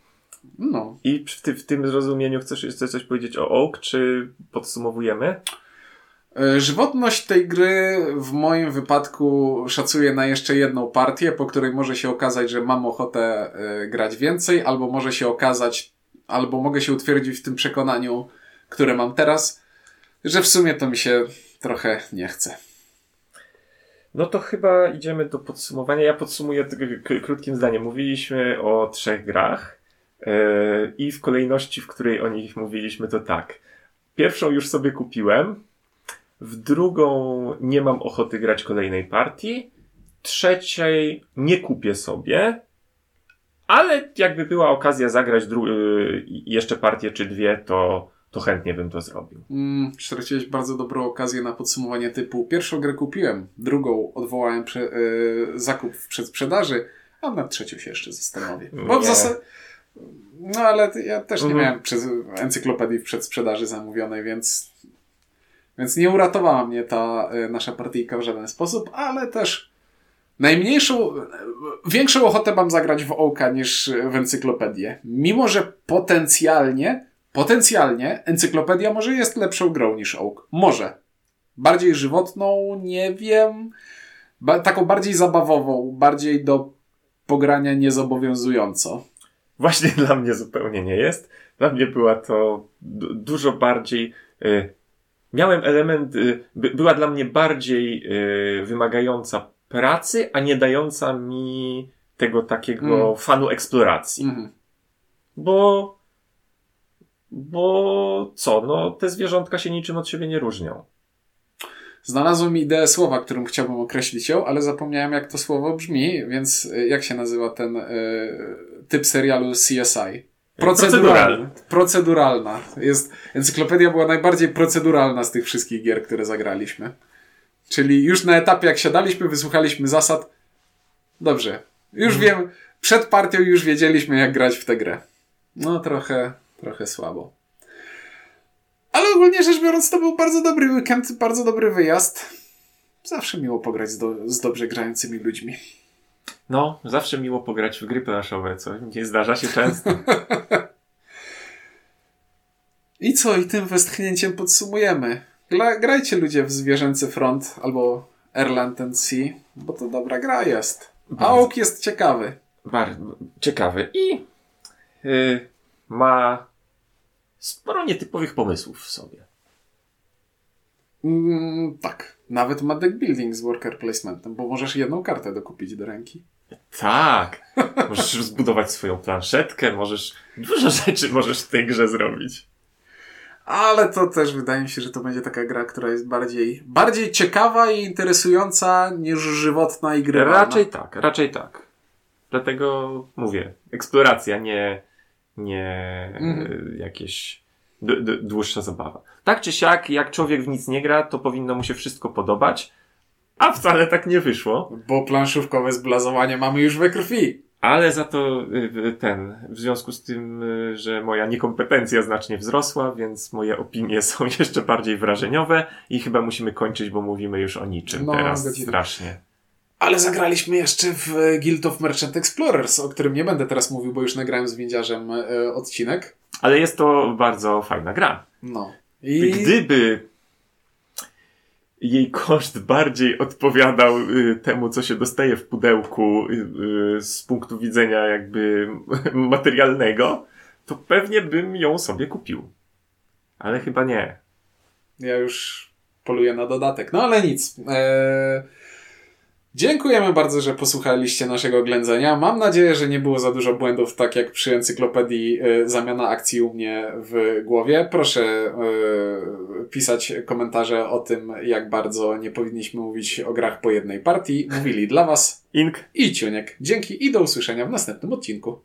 No. I w, ty, w tym zrozumieniu chcesz jeszcze coś powiedzieć o Oak, czy podsumowujemy? E, Żywotność tej gry w moim wypadku szacuję na jeszcze jedną partię, po której może się okazać, że mam ochotę e, grać więcej, albo może się okazać, albo mogę się utwierdzić w tym przekonaniu, które mam teraz, że w sumie to mi się trochę nie chce. No to chyba idziemy do podsumowania. Ja podsumuję tylko krótkim zdaniem. Mówiliśmy o trzech grach yy, i w kolejności, w której o nich mówiliśmy, to tak. Pierwszą już sobie kupiłem, w drugą nie mam ochoty grać kolejnej partii, trzeciej nie kupię sobie, ale jakby była okazja zagrać dru- yy, jeszcze partię czy dwie, to, to chętnie bym to zrobił. Mm, straciłeś bardzo dobrą okazję na podsumowanie typu pierwszą grę kupiłem, drugą odwołałem prze, e, zakup w przedsprzedaży, a nad trzecią się jeszcze zastanowię. Bo w zasadzie... No ale ja też nie Mhm. miałem przez encyklopedii w przedsprzedaży zamówionej, więc więc nie uratowała mnie ta e, nasza partyjka w żaden sposób, ale też najmniejszą, większą ochotę mam zagrać w Ołka niż w encyklopedię. Mimo, że potencjalnie, potencjalnie encyklopedia może jest lepszą grą niż Oak. Może. Bardziej żywotną, nie wiem. Ba taką bardziej zabawową, bardziej do pogrania niezobowiązująco. Właśnie dla mnie zupełnie nie jest. Dla mnie była to du- dużo bardziej. Y, miałem element. Y, by, była dla mnie bardziej y, wymagająca pracy, a nie dająca mi tego takiego Mm. fanu eksploracji. Mhm. Bo, bo co, no te zwierzątka się niczym od siebie nie różnią. Znalazłem ideę słowa, którym chciałbym określić ją, ale zapomniałem jak to słowo brzmi, więc y, jak się nazywa ten y, typ serialu CSI? Proceduralny. Proceduralna. Jest, encyklopedia była najbardziej proceduralna z tych wszystkich gier, które zagraliśmy. Czyli już na etapie, jak siadaliśmy, wysłuchaliśmy zasad. Dobrze. Już wiem, przed partią już wiedzieliśmy, jak grać w tę grę. No, trochę, trochę słabo. Ale ogólnie rzecz biorąc, to był bardzo dobry weekend, bardzo dobry wyjazd. Zawsze miło pograć z, do, z dobrze grającymi ludźmi. No, zawsze miło pograć w gry planszowe, co nie zdarza się często. I co? I tym westchnięciem podsumujemy. Gra, grajcie ludzie w Zwierzęcy Front albo Erland and Sea, bo to dobra gra jest. A Bardzo. Oak jest ciekawy. Bardzo ciekawy i y, ma sporo nietypowych pomysłów w sobie. Mm, tak. Nawet ma deck building z worker placementem, bo możesz jedną kartę dokupić do ręki. Tak! Możesz rozbudować swoją planszetkę, możesz. Dużo rzeczy możesz w tej grze zrobić. Ale to też wydaje mi się, że to będzie taka gra, która jest bardziej, bardziej ciekawa i interesująca niż żywotna i grywalna. Raczej tak, raczej tak. Dlatego mówię, eksploracja, nie, nie Mhm. y, jakieś dłuższa zabawa. Tak czy siak, jak człowiek w nic nie gra, to powinno mu się wszystko podobać, a wcale tak nie wyszło. Bo planszówkowe zblazowanie mamy już we krwi. Ale za to y, ten, w związku z tym, y, że moja niekompetencja znacznie wzrosła, więc moje opinie są jeszcze bardziej wrażeniowe i chyba musimy kończyć, bo mówimy już o niczym No, teraz strasznie. Ale zagraliśmy jeszcze w Guild of Merchant Explorers, o którym nie będę teraz mówił, bo już nagrałem z Windziarzem e, odcinek. Ale jest to bardzo fajna gra. No. I Gdyby jej koszt bardziej odpowiadał y, temu, co się dostaje w pudełku y, y, z punktu widzenia jakby materialnego, to pewnie bym ją sobie kupił. Ale chyba nie. ja już poluję na dodatek. No ale nic. E... Dziękujemy bardzo, że posłuchaliście naszego ględzenia. Mam nadzieję, że nie było za dużo błędów, tak jak przy encyklopedii e, zamiana akcji u mnie w głowie. Proszę e, pisać komentarze o tym, jak bardzo nie powinniśmy mówić o grach po jednej partii. Mówili dla Was Ink i Ciuniek. Dzięki i do usłyszenia w następnym odcinku.